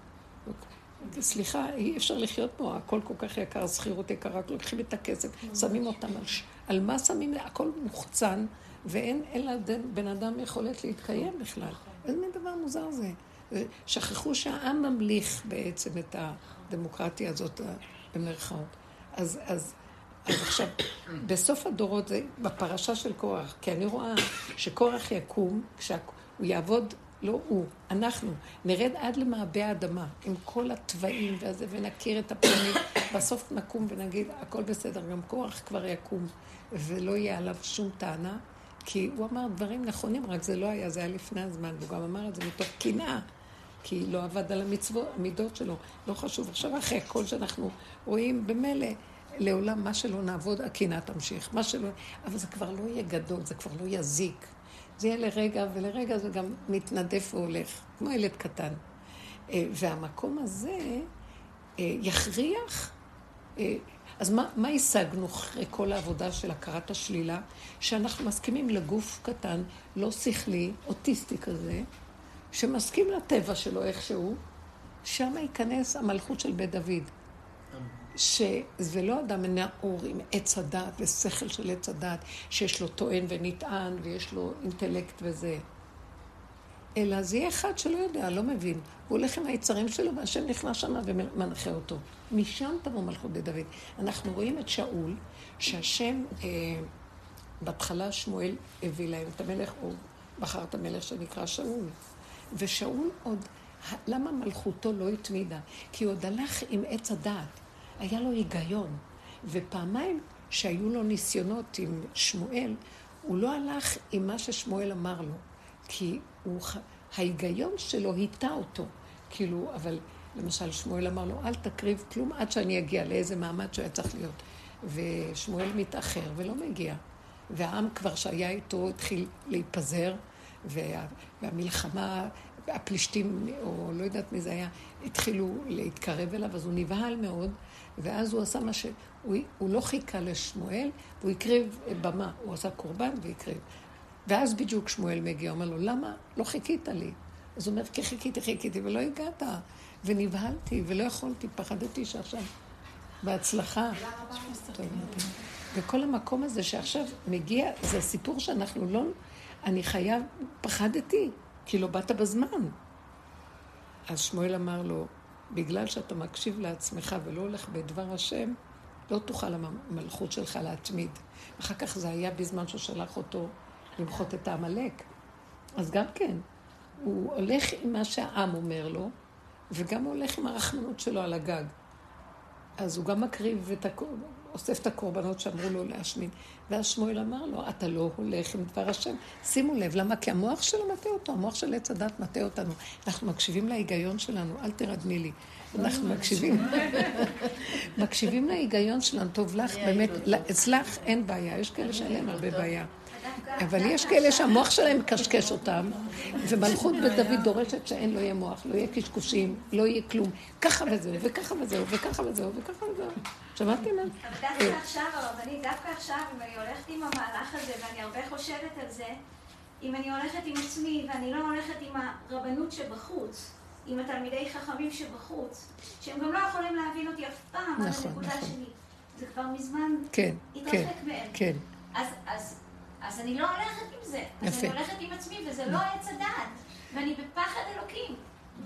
Speaker 1: סליחה, אי אפשר לחיות פה, הכל כל כך יקר, שכירות יקרה, רק לוקחים את הכסף, שמים אותם על. על מה שמים, הכל מוחצן, ואין אלא בן אדם יכולת להתקיים בכלל. איזה מין דבר מוזר זה. שכחו שהעם ממליך בעצם את הדמוקרטיה הזאת, במרכאות. אז, אז, אז עכשיו, בסוף הדורות, זה בפרשה של קורח, כי אני רואה שקורח יקום, כשהוא יעבוד, לא הוא, אנחנו, נרד עד למעבה האדמה, עם כל התוואים והזה, ונכיר את הפנים, בסוף נקום ונגיד, הכל בסדר, גם קורח כבר יקום, ולא יהיה עליו שום טענה. כי הוא אמר דברים נכונים, רק זה לא היה, זה היה לפני הזמן, והוא גם אמר את זה מתוך קנאה. כי לא עבד על המצוות, המידות שלו, לא חשוב. עכשיו, אחרי כל שאנחנו רואים, במילא, לעולם, מה שלא נעבוד, הקנאה תמשיך. מה שלא... אבל זה כבר לא יהיה גדול, זה כבר לא יזיק. זה יהיה לרגע, ולרגע זה גם מתנדף והולך, כמו ילד קטן. אה, והמקום הזה אה, יכריח... אה, אז מה, מה השגנו אחרי כל העבודה של הכרת השלילה? שאנחנו מסכימים לגוף קטן, לא שכלי, אוטיסטי כזה, שמסכים לטבע שלו איכשהו, שם ייכנס המלכות של בית דוד. שזה לא אדם נאור עם עץ הדעת ושכל של עץ הדעת, שיש לו טוען ונטען ויש לו אינטלקט וזה. אלא זה יהיה אחד שלא יודע, לא מבין. הוא הולך עם היצרים שלו והשם נכנס שם ומנחה אותו. משם תבוא מלכות בית דוד. אנחנו רואים את שאול, שהשם, אה, בהתחלה שמואל הביא להם את המלך, הוא בחר את המלך שנקרא שאול. ושאול עוד למה מלכותו לא התמידה? כי הוא עוד הלך עם עץ הדעת, היה לו היגיון. ופעמיים שהיו לו ניסיונות עם שמואל, הוא לא הלך עם מה ששמואל אמר לו, כי הוא, ההיגיון שלו היטה אותו. כאילו, אבל למשל שמואל אמר לו, אל תקריב כלום עד שאני אגיע לאיזה מעמד שהוא היה צריך להיות. ושמואל מתאחר ולא מגיע. והעם כבר שהיה איתו התחיל להיפזר, וה, והמלחמה, הפלישתים, או לא יודעת מי זה היה, התחילו להתקרב אליו, אז הוא נבהל מאוד, ואז הוא עשה מה ש... הוא, הוא לא חיכה לשמואל, והוא הקריב במה, הוא עשה קורבן והקריב. ואז בדיוק שמואל מגיע, אומר לו, למה לא חיכית לי? אז הוא אומר, כי חיכיתי, חיכיתי, ולא הגעת. ונבהלתי, ולא יכולתי, פחדתי שעכשיו... בהצלחה. וכל המקום הזה שעכשיו מגיע, זה סיפור שאנחנו לא... אני חייב, פחדתי, כי לא באת בזמן. אז שמואל אמר לו, בגלל שאתה מקשיב לעצמך ולא הולך בדבר השם, לא תוכל המלכות שלך להתמיד. אחר כך זה היה בזמן שהוא שלח אותו למחות את העמלק. אז גם כן, הוא הולך עם מה שהעם אומר לו, וגם הולך עם הרחמנות שלו על הגג. אז הוא גם מקריב את הכ... אוסף את הקורבנות שאמרו לו להשמין. ואז שמואל אמר לו, אתה לא הולך עם דבר השם. שימו לב, למה? כי המוח שלו מטעה אותו, המוח של עץ הדת מטעה אותנו. אנחנו מקשיבים להיגיון שלנו, אל תרדמי לי. אנחנו מקשיבים. מקשיבים להיגיון שלנו, טוב לך, באמת, אצלך אין בעיה, יש כאלה שאין להם הרבה בעיה. אבל יש כאלה שהמוח שלהם מקשקש אותם, ומלכות בית דוד דורשת שאין, לא יהיה מוח, לא יהיה קשקושים, לא יהיה כלום. ככה וזהו, וככה וזהו, וככה וזהו, וככה וזהו. שמעתי מה?
Speaker 6: אבל דווקא עכשיו, הרבנית, דווקא עכשיו, אם אני הולכת עם המהלך הזה, ואני הרבה חושבת על זה, אם אני הולכת עם עצמי, ואני לא הולכת עם הרבנות שבחוץ, עם התלמידי חכמים שבחוץ, שהם גם לא יכולים להבין אותי אף פעם, נכון, נכון. הנקודה שלי. זה כבר מזמן
Speaker 1: כן, התרחק כן,
Speaker 6: מהם.
Speaker 1: כן.
Speaker 6: אז, אז אז אני לא הולכת עם זה. יפה. אז אני הולכת עם עצמי, וזה לא עץ הדעת. ואני בפחד אלוקים.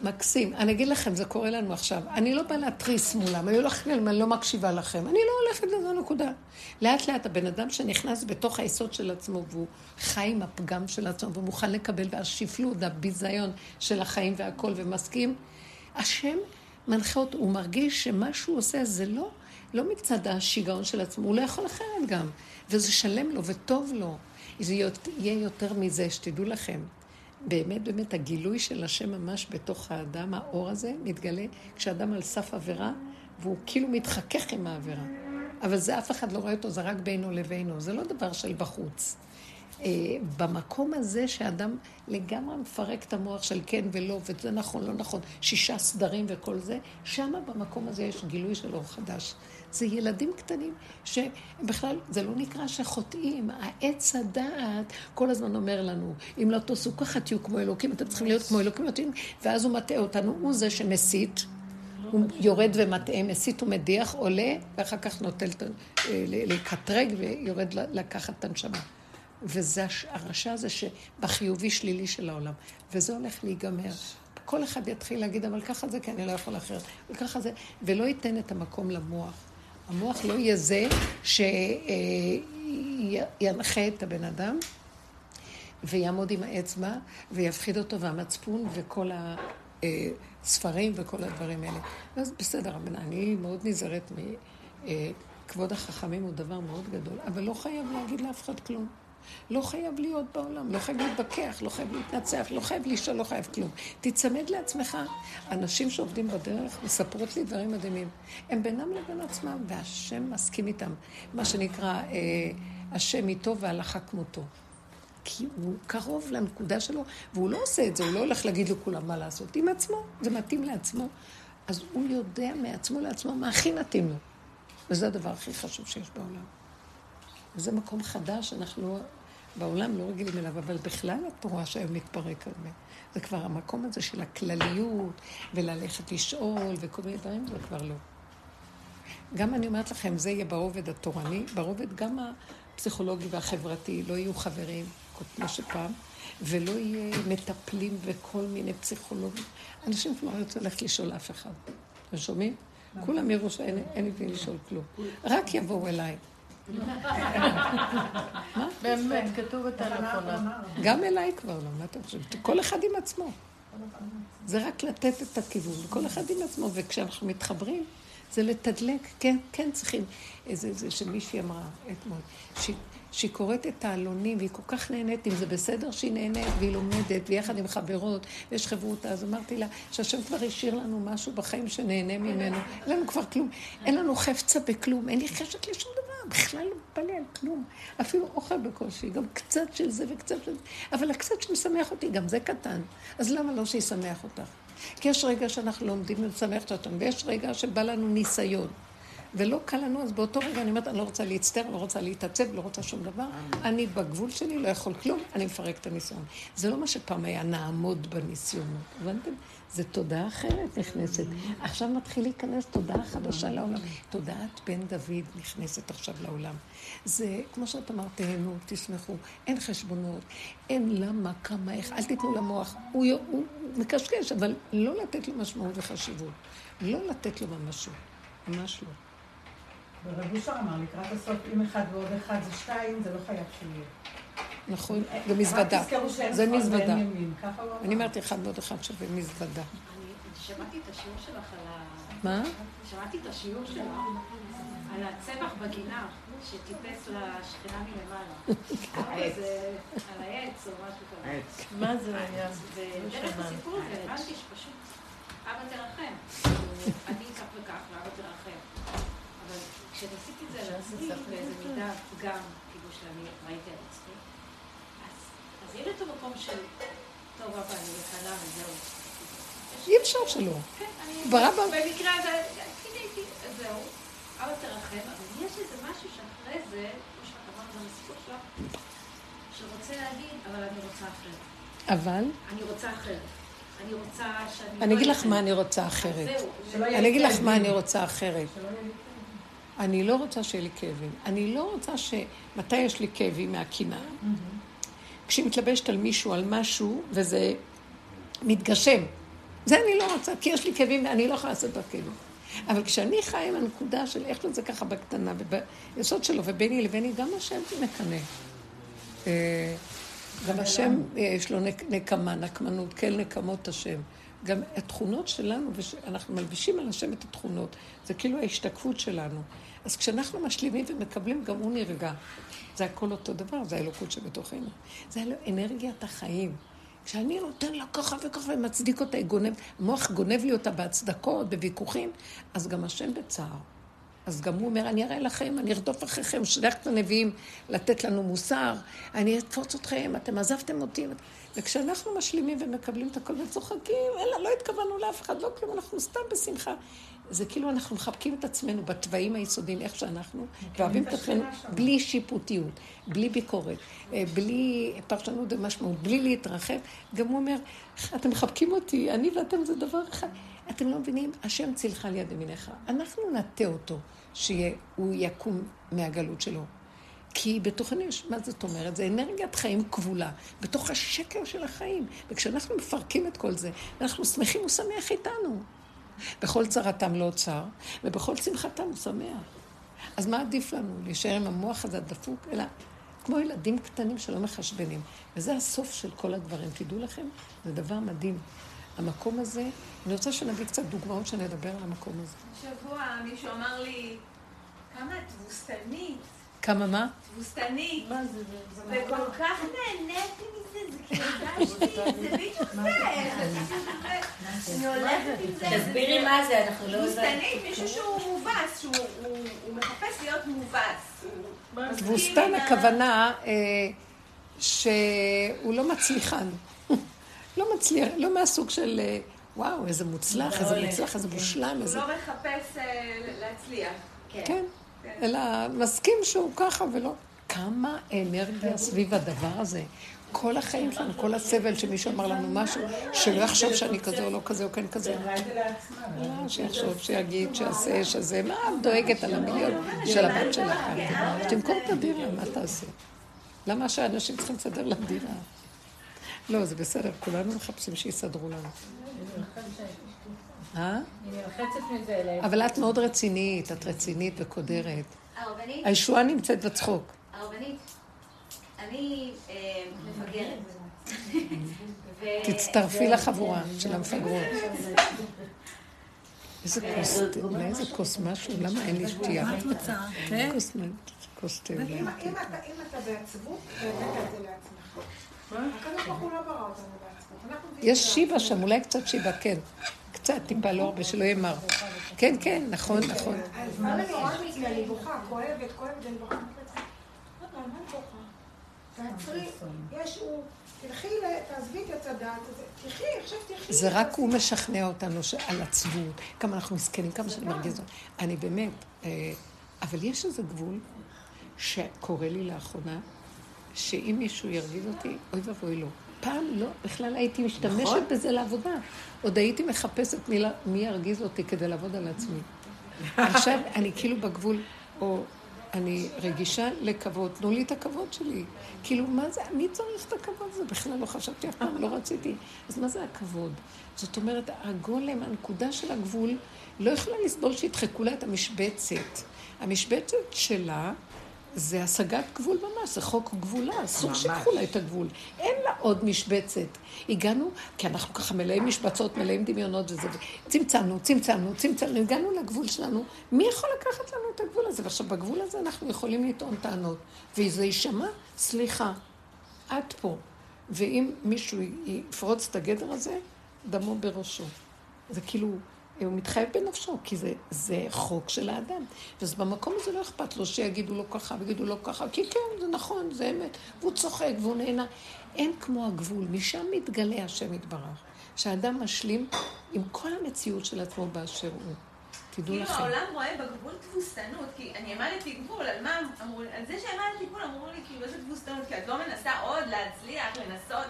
Speaker 1: מקסים. אני אגיד לכם, זה קורה לנו עכשיו. אני לא באה להתריס מולם, אני לא הולכת להם, אני לא מקשיבה לכם. אני לא הולכת לזה, נקודה. לאט לאט הבן אדם שנכנס בתוך היסוד של עצמו, והוא חי עם הפגם של עצמו, ומוכן לקבל, והשפלות, הביזיון של החיים והכל, ומסכים, השם מנחה אותו, הוא מרגיש שמה שהוא עושה זה לא, לא מצד השיגעון של עצמו, הוא לא יכול אחרת גם. וזה שלם לו וטוב לו. זה יהיה יותר מזה, שתדעו לכם. באמת, באמת, הגילוי של השם ממש בתוך האדם, האור הזה, מתגלה כשאדם על סף עבירה, והוא כאילו מתחכך עם העבירה. אבל זה אף אחד לא רואה אותו, זה רק בינו לבינו, זה לא דבר של בחוץ. אה, במקום הזה שאדם לגמרי מפרק את המוח של כן ולא, וזה נכון, לא נכון, שישה סדרים וכל זה, שם במקום הזה יש גילוי של אור חדש. זה ילדים קטנים שבכלל, זה לא נקרא שחוטאים. העץ הדעת כל הזמן אומר לנו, אם לא תעשו ככה תהיו כמו אלוקים, אתם צריכים להיות כמו אלוקים, ואז הוא מטעה אותנו, הוא זה שמסית. הוא יורד ומטעה, מסית ומדיח, עולה, ואחר כך נוטל אה, לקטרג ויורד לקחת את הנשמה. וזה הרשע הזה שבחיובי שלילי של העולם. וזה הולך להיגמר. כל אחד יתחיל להגיד, אבל ככה זה, כי אני לא יכול אחרת. וככה זה, ולא ייתן את המקום למוח. המוח לא יהיה זה שינחה את הבן אדם ויעמוד עם האצבע ויפחיד אותו והמצפון וכל הספרים וכל הדברים האלה. אז בסדר, אני מאוד נזהרת מכבוד החכמים הוא דבר מאוד גדול, אבל לא חייב להגיד לאף אחד כלום. לא חייב להיות בעולם, לא חייב להתווכח, לא חייב להתנצח, לא חייב לשאול, לא חייב כלום. תיצמד לעצמך. אנשים שעובדים בדרך מספרות לי דברים מדהימים. הם בינם לבין עצמם, והשם מסכים איתם. מה שנקרא, אה, השם איתו והלכה כמותו. כי הוא קרוב לנקודה שלו, והוא לא עושה את זה, הוא לא הולך להגיד לכולם מה לעשות. עם עצמו, זה מתאים לעצמו. אז הוא יודע מעצמו לעצמו מה הכי מתאים לו. וזה הדבר הכי חשוב שיש בעולם. וזה מקום חדש, אנחנו בעולם לא רגילים אליו, אבל בכלל התורה שהיום מתפרק הרבה. זה כבר המקום הזה של הכלליות, וללכת לשאול, וכל מיני דברים, זה כבר לא. גם אני אומרת לכם, זה יהיה ברובד התורני, ברובד גם הפסיכולוגי והחברתי, לא יהיו חברים, כמו שפעם, ולא יהיה מטפלים וכל מיני פסיכולוגים. אנשים כבר לא ירצו ללכת לשאול אף אחד. אתם שומעים? כולם יראו שאין לי לשאול כלום. רק יבואו אליי.
Speaker 5: באמת, כתוב בטלפון.
Speaker 1: גם אליי כבר לא, מה אתה חושב? כל אחד עם עצמו. זה רק לתת את הכיוון, וכל אחד עם עצמו, וכשאנחנו מתחברים, זה לתדלק, כן, כן צריכים. זה, זה שמישהי אמרה אתמול, שהיא, קוראת את העלונים, והיא כל כך נהנית, אם זה בסדר שהיא נהנית, והיא לומדת, ויחד עם חברות, ויש חברותה, אז אמרתי לה, שהשם כבר השאיר לנו משהו בחיים שנהנה ממנו. אין לנו כבר כלום, אין לנו חפצה בכלום, אין לי חשת לשום דבר, בכלל לא בא לי על כלום. אפילו אוכל בקושי, גם קצת של זה וקצת של זה, אבל הקצת שמשמח אותי, גם זה קטן. אז למה לא שישמח אותך? כי יש רגע שאנחנו לומדים לשמח אותם, ויש רגע שבא לנו ניסיון. ולא קל לנו, אז באותו רגע אני אומרת, אני לא רוצה להצטער, לא רוצה להתעצב, לא רוצה שום דבר. אני בגבול שלי, לא יכול כלום, אני מפרק את הניסיון. זה לא מה שפעם היה נעמוד בניסיונות, הבנתם? זה תודעה אחרת נכנסת. עכשיו מתחיל להיכנס תודעה חדשה לעולם. תודעת בן דוד נכנסת עכשיו לעולם. זה, כמו שאת אמרת, תהנו, תשמחו, אין חשבונות, אין למה, כמה, איך, אל תיתנו למוח. הוא, הוא מקשקש, אבל לא לתת לו משמעות וחשיבות. לא לתת לו ממשות. ממש לא.
Speaker 3: ורב אושר אמר, לקראת הסוף, אם אחד ועוד אחד זה שתיים, זה לא חייב שיהיה.
Speaker 1: נכון, זה מזוודה. זה מזוודה. אני אמרתי אחד ועוד אחד שווה מזוודה.
Speaker 4: שמעתי את השיעור שלך על ה...
Speaker 1: מה?
Speaker 4: שמעתי את השיעור שלך על הצמח בגינה שטיפס לשכנה מלמעלה.
Speaker 2: העץ.
Speaker 4: זה על העץ או משהו כזה.
Speaker 5: מה זה היה?
Speaker 4: ודרך הסיפור הזה הבנתי שפשוט אבא תרחם. אני כך וכך ואבא תרחם. אבל כשניסיתי את זה על עצמי, באיזה מידה גם, כאילו שאני ראיתי לי את המקום של, טוב אבא, אני לקנה וזהו.
Speaker 1: אי אפשר שלא.
Speaker 4: כן, אני...
Speaker 1: ברא ב-
Speaker 4: במקרה הזה, קיניתי, אז זהו. אבא תרחם, אבל יש איזה משהו שאחרי זה, כמו שאת אמרת גם בסיפור שלך, שרוצה להגיד, אבל אני רוצה אחרת.
Speaker 1: אבל,
Speaker 4: אני רוצה אחרת. אני רוצה שאני...
Speaker 1: אני
Speaker 4: לא
Speaker 1: אגיד לך
Speaker 4: אהיה
Speaker 1: מה. אני רוצה אחרת. אני אגיד לך. מה אני רוצה אחרת. אני לא רוצה שיהיה לי כאבים. אני לא רוצה ש... מתי יש לי כאבים מהקנאה? כשהיא מתלבשת על מישהו, על משהו, וזה מתגשם. זה אני לא רוצה, כי יש לי כאבים ואני לא יכולה לעשות את הכאבים. אבל כשאני חיה עם הנקודה של איך שזה ככה בקטנה, וביסוד שלו, וביני לביני, גם השם מקנא. אה, גם השם אה, יש לו נק- נקמה, נקמנות, כן נקמות השם. גם התכונות שלנו, ואנחנו מלבישים על השם את התכונות, זה כאילו ההשתקפות שלנו. אז כשאנחנו משלימים ומקבלים, גם הוא נרגע. זה הכל אותו דבר, זה האלוקות שבתוכנו. זה אנרגיית החיים. כשאני נותן לה ככה וככה ומצדיק אותה, היא גונב, המוח גונב לי אותה בהצדקות, בוויכוחים, אז גם השם בצער. אז גם הוא אומר, אני אראה לכם, אני ארדוף אחריכם, שלח את הנביאים לתת לנו מוסר, אני אתפוץ אתכם, אתם עזבתם אותי. וכשאנחנו משלימים ומקבלים את הכל וצוחקים, אלא, לא התכוונו לאף אחד, לא כלום, אנחנו סתם בשמחה. זה כאילו אנחנו מחבקים את עצמנו בתוואים היסודיים, איך שאנחנו, ואוהבים את עצמנו בלי שיפוטיות, בלי ביקורת, אה, בלי פרשנות ומשמעות, בלי להתרחב. גם הוא אומר, אתם מחבקים אותי, אני ואתם זה דבר אחד. אתם לא מבינים, השם צילך על יד ימיניך. אנחנו נטה אותו, שהוא יקום מהגלות שלו. כי בתוכנו יש, מה זאת אומרת? זה אנרגיית חיים כבולה, בתוך השקר של החיים. וכשאנחנו מפרקים את כל זה, אנחנו שמחים, הוא שמח איתנו. בכל צרתם לא צר, ובכל שמחתם הוא שמח. אז מה עדיף לנו? להישאר עם המוח הזה הדפוק? אלא כמו ילדים קטנים שלא מחשבנים. וזה הסוף של כל הדברים. תדעו לכם, זה דבר מדהים. המקום הזה, אני רוצה שנביא קצת דוגמאות שנדבר על המקום הזה.
Speaker 7: השבוע מישהו אמר לי, כמה את תבוסתנית,
Speaker 1: כמה מה?
Speaker 7: תבוסתנית.
Speaker 5: מה זה?
Speaker 7: וכל כך נהניתי מזה, זה כאילו הרגשתי, זה בדיוק זה. אני הולכת עם זה.
Speaker 8: תסבירי מה זה, אנחנו לא יודעים.
Speaker 7: תבוסתנית, מישהו שהוא מובס, שהוא הוא- הוא מחפש להיות מובס. הוא
Speaker 1: תבוסתן הכוונה אה, שהוא לא מצליחן. לא מצליח, לא מהסוג של אה, וואו, איזה מוצלח, איזה מוצלח, איזה מושלם,
Speaker 7: הוא
Speaker 1: איזה...
Speaker 7: לא מחפש אה, להצליח.
Speaker 1: כן, אלא מסכים שהוא ככה ולא. כמה אנרגיה סביב הדבר הזה. כל החיים שלנו, כל הסבל שמישהו אמר לנו משהו, שלא יחשוב שאני כזה או לא כזה או כן כזה. לא, שיחשוב, שיגיד, שיעשה, שזה, מה את דואגת על המיליון של הבת שלך? תמכור את הדירה, מה תעשה? למה שאנשים צריכים לסדר לה דירה? לא, זה בסדר, כולנו מחפשים שיסדרו לנו. אה?
Speaker 5: אני נלחצת מזה אליהם.
Speaker 1: אבל את מאוד רצינית, את רצינית וקודרת.
Speaker 6: הרבנית,
Speaker 1: הישועה נמצאת בצחוק.
Speaker 6: הרבנית, אני אה, מפגרת.
Speaker 1: תצטרפי לחבורה של המפגרות. איזה כוס, אולי איזה כוס משהו, למה אין לי שתייה?
Speaker 9: מה את רוצה? כן?
Speaker 1: כוס מים, כוס תה.
Speaker 3: אם אתה בעצבות, הבאת את זה לעצמך. הקדוש ברוך הוא לא ברא אותנו. אנחנו
Speaker 1: יש שיבה שם, אולי קצת שיבה, כן. קצת, טיפה, לא הרבה, שלא יהיה מר. כן, כן, נכון, נכון.
Speaker 3: אז מה אני מזה? אני בוכה, כואבת, כואבת, אני בוכה. תעצרי, יש הוא, תלכי, תעזבי את הזה, תחי, עכשיו תחי.
Speaker 1: זה רק הוא משכנע אותנו על עצבות, כמה אנחנו מסכנים, כמה שאני מרגיז אותה. אני באמת, אה, אבל יש איזה גבול שקורה לי לאחרונה, שאם מישהו ירגיז אותי, אוי ואבוי לו. פעם לא, בכלל הייתי משתמשת בזה לעבודה. עוד הייתי מחפשת מי, לה- מי ירגיז אותי כדי לעבוד על עצמי. עכשיו אני כאילו בגבול, או אני רגישה לכבוד, תנו לי את הכבוד שלי. כאילו, מה זה, מי צריך את הכבוד הזה? בכלל לא חשבתי אף פעם, לא רציתי. אז מה זה הכבוד? זאת אומרת, הגולם, הנקודה של הגבול, לא יכולה לסבול שידחקו לה את המשבצת. המשבצת שלה זה השגת גבול ממש, זה חוק גבולה, אסור שיקחו לה את הגבול. אין לה עוד משבצת. הגענו, כי אנחנו ככה מלאים משבצות, מלאים דמיונות וזה, צמצמנו, צמצמנו, צמצמנו, הגענו לגבול שלנו. מי יכול לקחת לנו את הגבול הזה? ועכשיו, בגבול הזה אנחנו יכולים לטעון טענות. וזה יישמע, סליחה, את פה. ואם מישהו יפרוץ את הגדר הזה, דמו בראשו. זה כאילו, הוא מתחייב בנפשו, כי זה, זה חוק של האדם. אז במקום הזה לא אכפת לו שיגידו לו ככה ויגידו לו ככה, כי כן, זה נכון, זה אמת. והוא צוחק והוא נהנה. אין כמו הגבול, משם מתגלה השם יתברך. שהאדם משלים עם כל המציאות של עצמו באשר הוא. תדעו
Speaker 7: כאילו
Speaker 1: לכם.
Speaker 7: העולם רואה בגבול תבוסתנות, כי אני העמדתי גבול, על מה אמרו לי? על זה שהעמדתי גבול אמרו לי, כאילו, איזה תבוסתנות, כי את לא מנסה עוד להצליח, לנסות.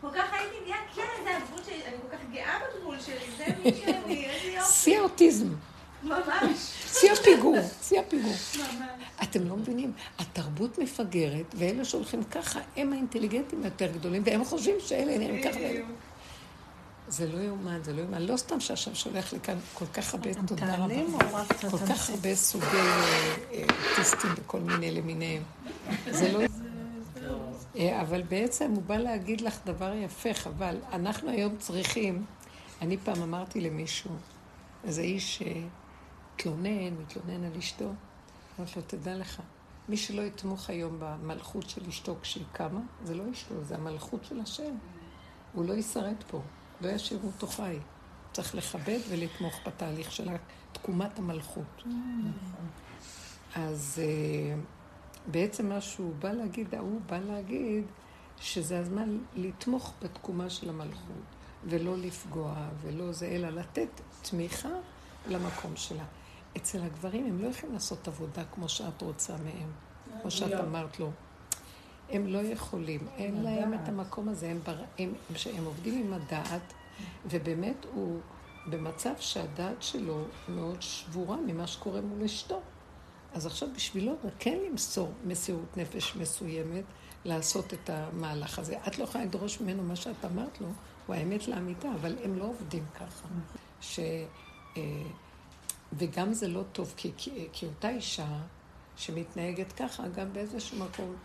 Speaker 7: כל כך הייתי גאה, כן, זה הגבול שלי, אני כל כך גאה בגבול שלי, זה מי שאני, איזה יופי.
Speaker 1: שיא האוטיזם,
Speaker 7: ממש.
Speaker 1: שיא הפיגור, שיא הפיגור. אתם לא מבינים, התרבות מפגרת, ואלה שהולכים ככה, הם האינטליגנטים היותר גדולים, והם חושבים שאלה נראים ככה. זה לא יאומן, זה לא יאומן. לא סתם שהשם שולח לי כאן כל כך הרבה, תודה רבה. כל כך הרבה סוגי אה, אה, אוטיסטים וכל מיני למיניהם. זה לא... אה, אבל בעצם הוא בא להגיד לך דבר יפה, חבל. אנחנו היום צריכים, אני פעם אמרתי למישהו, איזה איש התלונן, מתלונן על אשתו, אמרתי לו, תדע לך, מי שלא יתמוך היום במלכות של אשתו כשהיא קמה, זה לא אשתו, זה המלכות של השם. הוא לא ישרד פה, לא ישאירו אותו חי. צריך לכבד ולתמוך בתהליך של תקומת המלכות. אז אה, בעצם מה שהוא בא להגיד, ההוא בא להגיד שזה הזמן לתמוך בתקומה של המלכות, ולא לפגוע, ולא זה, אלא לתת תמיכה למקום שלה. אצל הגברים הם לא יכולים לעשות עבודה כמו שאת רוצה מהם, כמו שאת אמרת לו. הם לא יכולים, אין להם את המקום הזה, הם, בר... הם, הם עובדים עם הדעת, ובאמת הוא במצב שהדעת שלו מאוד שבורה ממה שקורה מול אשתו. אז עכשיו בשבילו זה כן למסור מסירות נפש מסוימת, לעשות את המהלך הזה. את לא יכולה לדרוש ממנו מה שאת אמרת לו, הוא האמת לאמיתה, אבל הם לא עובדים ככה. ש... אה, וגם זה לא טוב, כי, כי, כי אותה אישה שמתנהגת ככה, גם באיזשהו מקום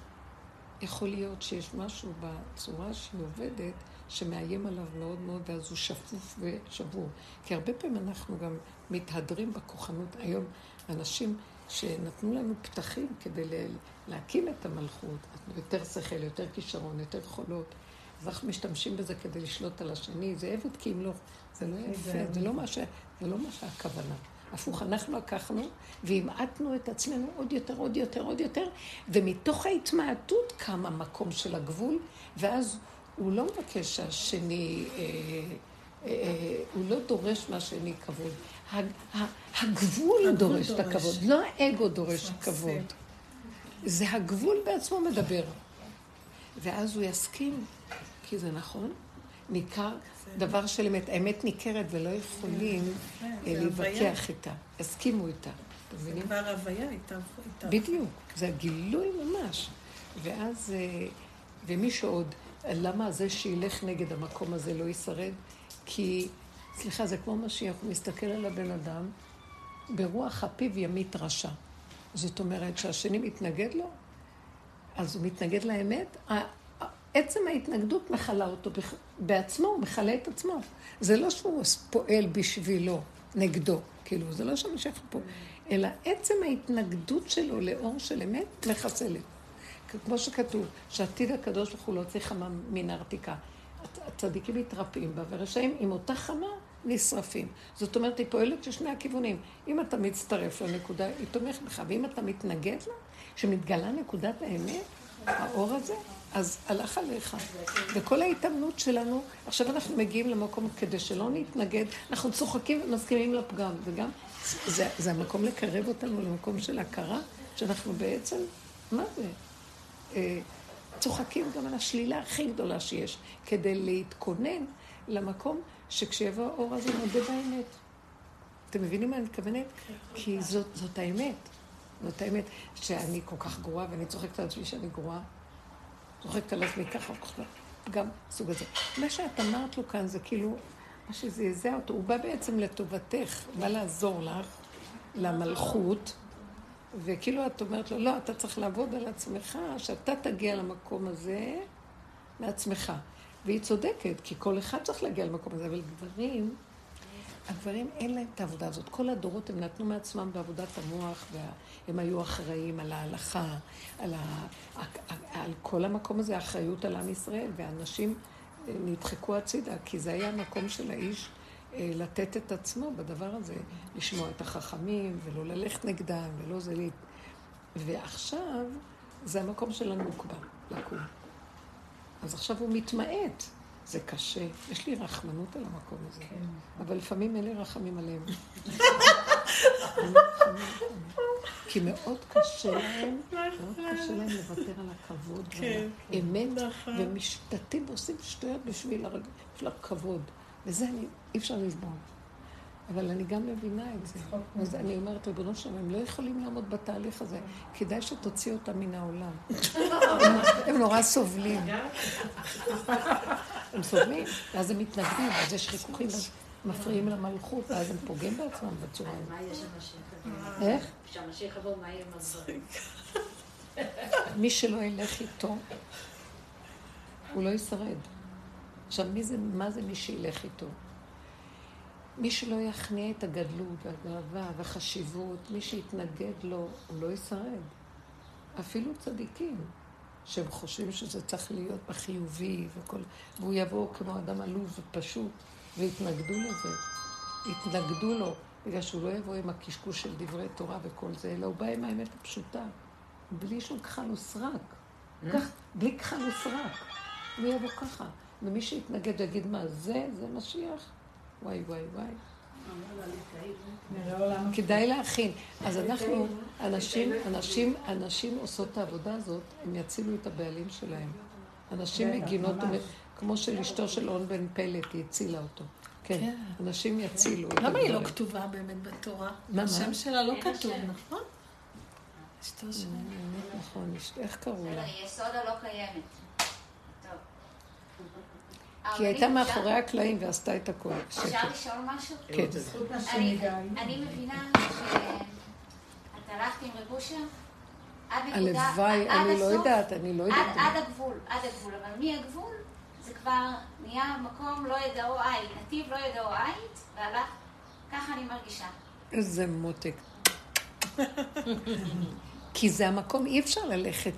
Speaker 1: יכול להיות שיש משהו בצורה שהיא עובדת שמאיים עליו מאוד מאוד, ואז הוא שפוף ושבור. כי הרבה פעמים אנחנו גם מתהדרים בכוחנות. היום אנשים שנתנו לנו פתחים כדי להקים את המלכות, יותר שכל, יותר כישרון, יותר יכולות, אז אנחנו משתמשים בזה כדי לשלוט על השני. זה עבד כי אם לא, זה לא יפה, זה לא מה, ש... זה לא מה שהכוונה. הפוך, אנחנו לקחנו והמעטנו את עצמנו עוד יותר, עוד יותר, עוד יותר, ומתוך ההתמעטות קם המקום של הגבול, ואז הוא לא מבקש שהשני, אה, הוא לא דורש מהשני כבוד. ה- ה- הגבול דורש את הכבוד, לא האגו דורש כבוד. זה הגבול בעצמו מדבר. ואז הוא יסכים, כי זה נכון. ניכר דבר של אמת. האמת ניכרת ולא יכולים אה, להתווכח איתה. הסכימו איתה.
Speaker 9: זה? כבר הוויה איתה.
Speaker 1: בדיוק, זה הגילוי ממש. ואז, אה, ומי שעוד, למה זה שילך נגד המקום הזה לא ישרד? כי, סליחה, זה כמו משיח, הוא מסתכל על הבן אדם, ברוח אפיו ימית רשע. זאת אומרת שהשני מתנגד לו, אז הוא מתנגד לאמת, עצם ההתנגדות מכלה אותו בעצמו, הוא מכלה את עצמו. זה לא שהוא פועל בשבילו, נגדו, כאילו, זה לא שהמשיח פה, אלא עצם ההתנגדות שלו לאור של אמת מחסלת. כמו שכתוב, שעתיד הקדוש ברוך הוא צריך חמה מן הארתיקה. הצ- הצדיקים מתרפאים בה, ורשעים עם אותה חמה נשרפים. זאת אומרת, היא פועלת לשני הכיוונים. אם אתה מצטרף לנקודה, היא תומכת בך, ואם אתה מתנגד לה, כשמתגלה נקודת האמת, האור הזה, אז הלך עליך. וכל ההתאמנות שלנו, עכשיו אנחנו מגיעים למקום כדי שלא נתנגד, אנחנו צוחקים ומסכימים לפגם, וגם זה, זה המקום לקרב אותנו למקום של הכרה, שאנחנו בעצם, מה זה? צוחקים גם על השלילה הכי גדולה שיש, כדי להתכונן למקום שכשיבוא האור הזה נודה באמת. אתם מבינים מה אני מתכוונת? כי זאת, זאת האמת. זאת האמת שאני כל כך גרועה, ואני צוחקת על עצמי שאני גרועה. צוחקת על עצמי ככה, ככה, גם סוג הזה. מה שאת אמרת לו כאן זה כאילו, מה שזעזע אותו, הוא בא בעצם לטובתך, בא לעזור לך, למלכות, וכאילו את אומרת לו, לא, אתה צריך לעבוד על עצמך, שאתה תגיע למקום הזה מעצמך. והיא צודקת, כי כל אחד צריך להגיע למקום הזה, אבל גברים, הגברים אין להם את העבודה הזאת. כל הדורות הם נתנו מעצמם בעבודת המוח, והם היו אחראים על ההלכה, על, ה... על כל המקום הזה, האחריות על עם ישראל, והנשים נדחקו הצידה, כי זה היה המקום של האיש לתת את עצמו בדבר הזה, לשמוע את החכמים, ולא ללכת נגדם, ולא זה... לי. ועכשיו זה המקום של הנוקבה, לקום. אז עכשיו הוא מתמעט. זה קשה. יש לי רחמנות על המקום הזה. כן. אבל לפעמים אין לי רחמים עליהם. כי מאוד קשה להם, מאוד קשה להם לוותר על הכבוד ועל האמת, ומשתתים ועושים שטויות בשביל הכבוד. וזה אני, אי אפשר לסבול. אבל אני גם מבינה את זה. אז אני אומרת, ריבונו שלום, הם לא יכולים לעמוד בתהליך הזה. כדאי שתוציא אותם מן העולם. הם- הם נורא סובלים. הם סובלים, ואז הם מתנגדים, אז יש חיכוכים, אז מפריעים למלכות, ואז הם פוגעים בעצמם בצורה הזאת.
Speaker 8: מה יש המשיח?
Speaker 1: איך?
Speaker 8: כשהמשיח יבוא, מה יהיה עם הדברים?
Speaker 1: מי שלא ילך איתו, הוא לא ישרד. עכשיו, מי זה, מה זה מי שילך איתו? מי שלא יכניע את הגדלות והגאווה והחשיבות, מי שיתנגד לו, הוא לא ישרד. אפילו צדיקים, שהם חושבים שזה צריך להיות בחיובי וכל... והוא יבוא כמו אדם עלוב ופשוט, ויתנגדו לזה. יתנגדו לו, בגלל שהוא לא יבוא עם הקשקוש של דברי תורה וכל זה, אלא הוא בא עם האמת הפשוטה. בלי שום כחל וסרק. כך, בלי כחל וסרק. הוא יבוא ככה. ומי שיתנגד ויגיד, מה, זה, זה משיח? וואי, וואי, וואי. כדאי להכין. אז אנחנו, אנשים, אנשים, אנשים עושות את העבודה הזאת, הם יצילו את הבעלים שלהם. אנשים מגינות, כמו של אשתו של און בן פלט, היא הצילה אותו. כן, אנשים יצילו את
Speaker 9: למה היא לא. כתובה באמת בתורה?
Speaker 1: מה,
Speaker 9: השם? שלה לא
Speaker 8: אין
Speaker 9: כתוב. נכון? אשתו שלה.
Speaker 1: נכון, איך קראו לה?
Speaker 6: בסדר, היא יסודה לא קיימת.
Speaker 1: כי היא הייתה מאחורי הקלעים ועשתה את הכל.
Speaker 6: אפשר לשאול משהו?
Speaker 1: כן.
Speaker 6: אני, אני מבינה שאת הלכת עם רב אושר
Speaker 1: הלוואי, אני לא יודעת, אני לא יודעת.
Speaker 6: עד הגבול, עד הגבול, אבל מהגבול זה כבר נהיה מקום לא ידעו עין, נתיב לא ידעו עין, והלך, ככה אני מרגישה.
Speaker 1: איזה מותק. כי זה המקום, אי אפשר ללכת.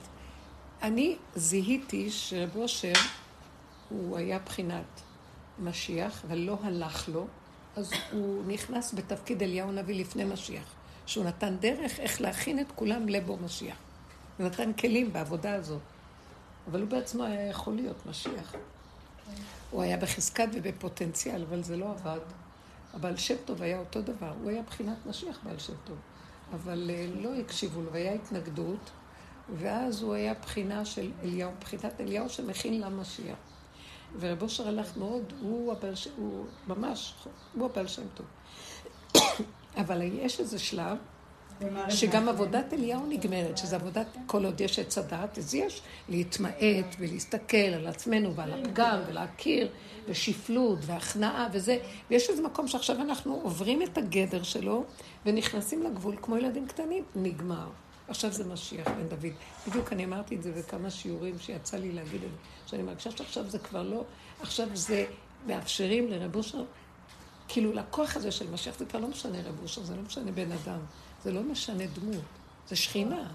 Speaker 1: אני זיהיתי שרב אושר, הוא היה בחינת משיח, אבל לא הלך לו, אז הוא נכנס בתפקיד אליהו הנביא לפני משיח, שהוא נתן דרך איך להכין את כולם לבוא משיח. הוא נתן כלים בעבודה הזאת. אבל הוא בעצמו היה יכול להיות משיח. הוא היה בחזקת ובפוטנציאל, אבל זה לא עבד. הבעל שם טוב היה אותו דבר, הוא היה בחינת משיח בעל שם טוב. אבל אה, לא הקשיבו לו, והיה התנגדות, ואז הוא היה בחינה של אליהו, בחינת אליהו שמכין למשיח. ורב אושר הלך מאוד, הוא, הבעל, ש- הוא ממש, הוא הבעל שם טוב. אבל יש איזה שלב שגם עבודת אליהו נגמרת, שזה עבודת, כל עוד יש עץ הדעת, אז יש להתמעט ולהסתכל על עצמנו ועל הפגם ולהכיר, ושפלות והכנעה וזה, ויש איזה מקום שעכשיו אנחנו עוברים את הגדר שלו ונכנסים לגבול כמו ילדים קטנים, נגמר. עכשיו זה משיח בן דוד. בדיוק אני אמרתי את זה בכמה שיעורים שיצא לי להגיד את זה, שאני מרגישה שעכשיו זה כבר לא, עכשיו זה מאפשרים לרב אושר, כאילו לכוח הזה של משיח, זה כבר לא משנה רב אושר, זה לא משנה בן אדם, זה לא משנה דמות, זה שכינה.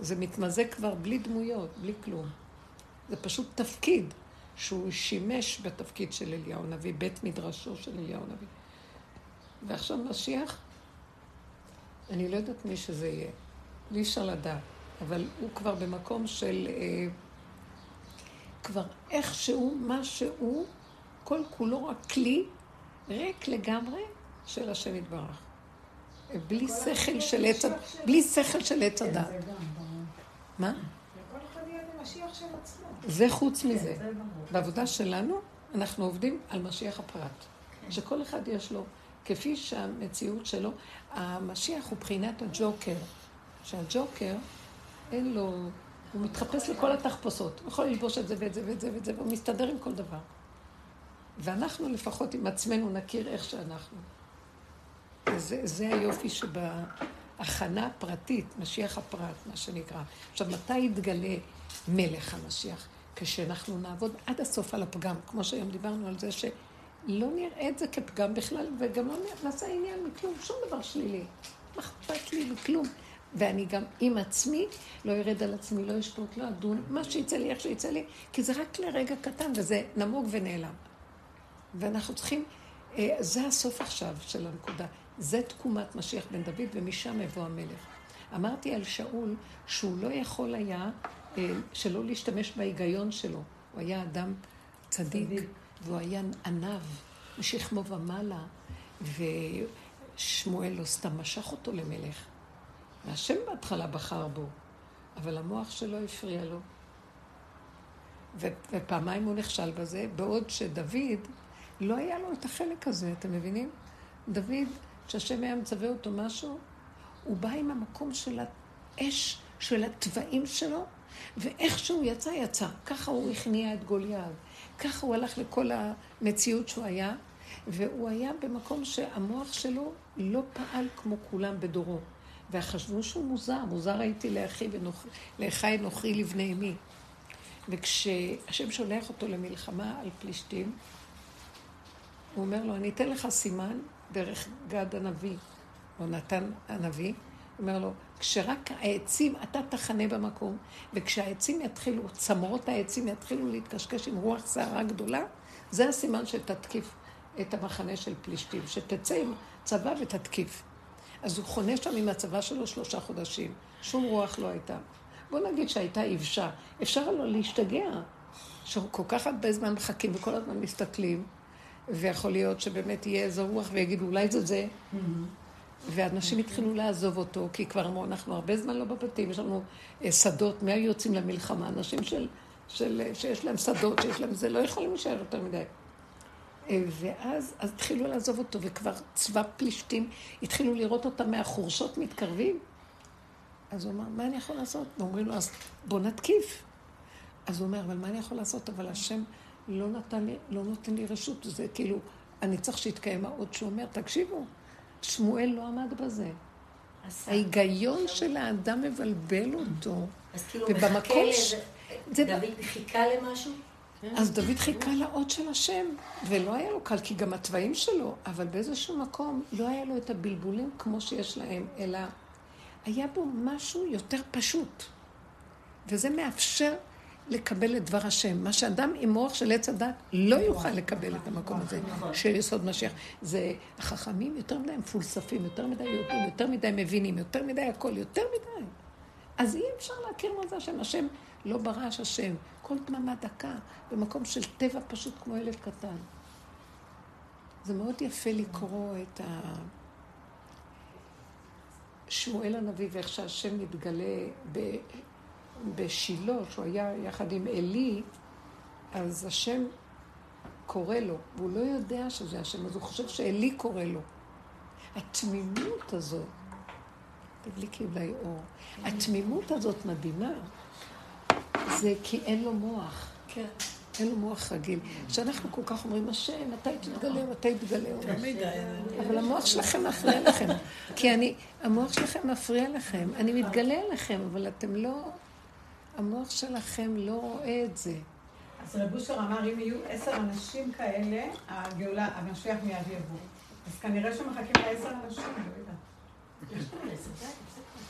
Speaker 1: זה מתמזג כבר בלי דמויות, בלי כלום. זה פשוט תפקיד שהוא שימש בתפקיד של אליהו הנביא, בית מדרשו של אליהו הנביא. ועכשיו משיח, אני לא יודעת מי שזה יהיה, אי אפשר לדעת, אבל הוא כבר במקום של... אה, כבר איכשהו, מה שהוא, כל כולו רק כלי ריק לגמרי של השם יתברך. בלי שכל של עץ, בלי שכל של עץ הדת. מה? זה חוץ מזה. בעבודה שלנו, אנחנו עובדים על משיח הפרט. שכל אחד יש לו, כפי שהמציאות שלו, המשיח הוא בחינת הג'וקר. שהג'וקר, אין לו, הוא מתחפש לכל התחפושות. הוא יכול ללבוש את זה ואת זה ואת זה ואת זה, והוא מסתדר עם כל דבר. ואנחנו לפחות עם עצמנו נכיר איך שאנחנו. וזה זה היופי שבהכנה הפרטית, משיח הפרט, מה שנקרא. עכשיו, מתי יתגלה מלך המשיח? כשאנחנו נעבוד עד הסוף על הפגם, כמו שהיום דיברנו על זה שלא נראה את זה כפגם בכלל, וגם לא נעשה עניין מכלום, שום דבר שלילי. מה אכפת לי מכלום? ואני גם עם עצמי, לא ארד על עצמי, לא אשפוט, לא אדון, מה שיצא לי, איך שיצא לי, כי זה רק לרגע קטן, וזה נמוג ונעלם. ואנחנו צריכים, אה, זה הסוף עכשיו של הנקודה. זה תקומת משיח בן דוד, ומשם יבוא המלך. אמרתי על שאול שהוא לא יכול היה אה, שלא להשתמש בהיגיון שלו. הוא היה אדם צדיק, צדיק. והוא היה עניו, משכמו ומעלה, ושמואל לא סתם משך אותו למלך. והשם בהתחלה בחר בו, אבל המוח שלו הפריע לו. ופעמיים הוא נכשל בזה, בעוד שדוד, לא היה לו את החלק הזה, אתם מבינים? דוד, כשהשם היה מצווה אותו משהו, הוא בא עם המקום של האש, של התוואים שלו, ואיך שהוא יצא, יצא. ככה הוא הכניע את גוליית. ככה הוא הלך לכל המציאות שהוא היה, והוא היה במקום שהמוח שלו לא פעל כמו כולם בדורו. וחשבו שהוא מוזר, מוזר הייתי לאחי ונוכ... לאחי נוכרי לבני אמי. וכשהשם שולח אותו למלחמה על פלישתים, הוא אומר לו, אני אתן לך סימן דרך גד הנביא, או נתן הנביא, הוא אומר לו, כשרק העצים, אתה תחנה במקום, וכשהעצים יתחילו, צמרות העצים יתחילו להתקשקש עם רוח סערה גדולה, זה הסימן שתתקיף את המחנה של פלישתים, שתצא עם צבא ותתקיף. אז הוא חונה שם עם הצבא שלו שלושה חודשים, שום רוח לא הייתה. בוא נגיד שהייתה יבשה, אפשר לו להשתגע, שכל כך הרבה זמן מחכים וכל הזמן מסתכלים, ויכול להיות שבאמת יהיה איזה רוח ויגידו, אולי זה זה. ואנשים התחילו לעזוב אותו, כי כבר אמרו, אנחנו הרבה זמן לא בבתים, יש לנו אה, שדות, היו יוצאים למלחמה? אנשים של, של, שיש להם שדות, שיש להם זה, לא יכולים להישאר יותר מדי. אה, ואז אז התחילו לעזוב אותו, וכבר צבא פלישתים התחילו לראות אותם מהחורשות מתקרבים. אז הוא אמר, מה אני יכול לעשות? ואומרים לו, אז בוא נתקיף. אז הוא אומר, אבל מה אני יכול לעשות? אבל השם לא נתן לי, לא נותן לי רשות. זה כאילו, אני צריך שיתקיים העוד שהוא אומר, תקשיבו, שמואל לא עמד בזה. ההיגיון של האדם מבלבל אותו.
Speaker 10: אז כאילו מחכה לאיזה... דוד חיכה למשהו?
Speaker 1: אז דוד חיכה לאות של השם, ולא היה לו קל, כי גם התוואים שלו, אבל באיזשהו מקום לא היה לו את הבלבולים כמו שיש להם, אלא היה בו משהו יותר פשוט. וזה מאפשר לקבל את דבר השם. מה שאדם עם מוח של עץ הדת לא יוכל לקבל את המקום הזה של יסוד משיח. זה החכמים יותר מדי מפולספים, יותר מדי יודעים, יותר מדי מבינים, יותר מדי הכל, יותר מדי. אז אי אפשר להכיר מה זה השם. השם לא ברעש השם. כל דממה דקה, במקום של טבע פשוט כמו ילד קטן. זה מאוד יפה לקרוא את ה... שמואל הנביא ואיך שהשם מתגלה ב... בשילה, שהוא היה יחד עם עלי, אז השם קורא לו, והוא לא יודע שזה השם, אז הוא חושב שעלי קורא לו. התמימות הזאת, תדליקי אולי אור, התמימות הזאת מדהימה, זה כי אין לו מוח.
Speaker 10: כן.
Speaker 1: אין לו מוח רגיל. שאנחנו כל כך אומרים, השם, מתי תתגלה, מתי תתגלה. אבל המוח שלכם מפריע לכם. כי אני, המוח שלכם מפריע לכם. אני מתגלה עליכם, אבל אתם לא... המוח שלכם לא רואה את זה.
Speaker 11: אז רב אושר אמר, אם יהיו עשר אנשים כאלה, הגאולה, המשיח מיד יבוא. אז כנראה שמחכים לעשר אנשים, לא יודעת.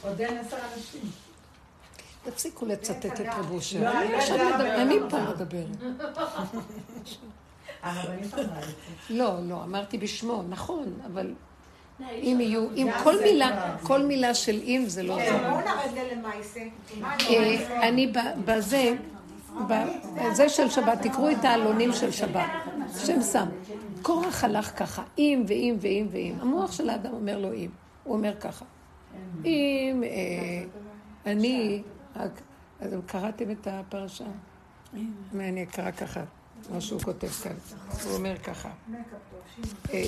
Speaker 11: עוד אין עשר אנשים.
Speaker 1: תפסיקו לצטט את רב אושר.
Speaker 11: לא,
Speaker 1: אני
Speaker 11: לא
Speaker 1: פה. מדברת. לא, לא, אמרתי בשמו, נכון, אבל אם
Speaker 6: לא,
Speaker 1: יהיו, אם כל מילה. כל מילה של אם זה לא
Speaker 3: כן. בואו נרד ללמייסה. מה אני אומרת?
Speaker 1: אה, אני בזה, בזה של שבת, תקראו את העלונים של שבת, השם שם. קורח הלך ככה, אם ואם ואם ואם. המוח של האדם אומר לו אם, הוא אומר ככה. אם אה, אני, אז אתם קראתם את הפרשה? אני אקרא ככה, מה שהוא כותב כאן. הוא אומר ככה. אה,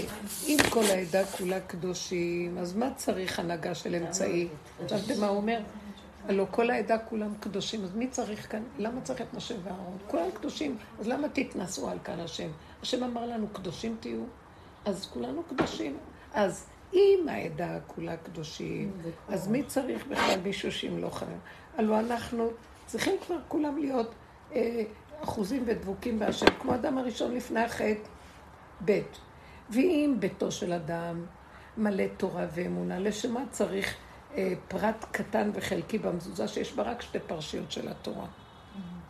Speaker 1: אם כל העדה כולה קדושים, אז מה צריך הנהגה של אמצעי? חשבתם מה הוא אומר? הלוא כל העדה כולם קדושים, אז מי צריך כאן? למה צריך את משה ואהרון? כולם קדושים, אז למה תתנסו על כאן השם? השם אמר לנו, קדושים תהיו, אז כולנו קדושים. אז אם העדה כולה קדושים, אז מי צריך בכלל מישהו שימלוך עליהם? הלוא אנחנו צריכים כבר כולם להיות אה, אחוזים ודבוקים בהשם, כמו האדם הראשון לפני החטא. ב' ואם ביתו של אדם מלא תורה ואמונה, לשם מה צריך אה, פרט קטן וחלקי במזוזה שיש בה רק שתי פרשיות של התורה?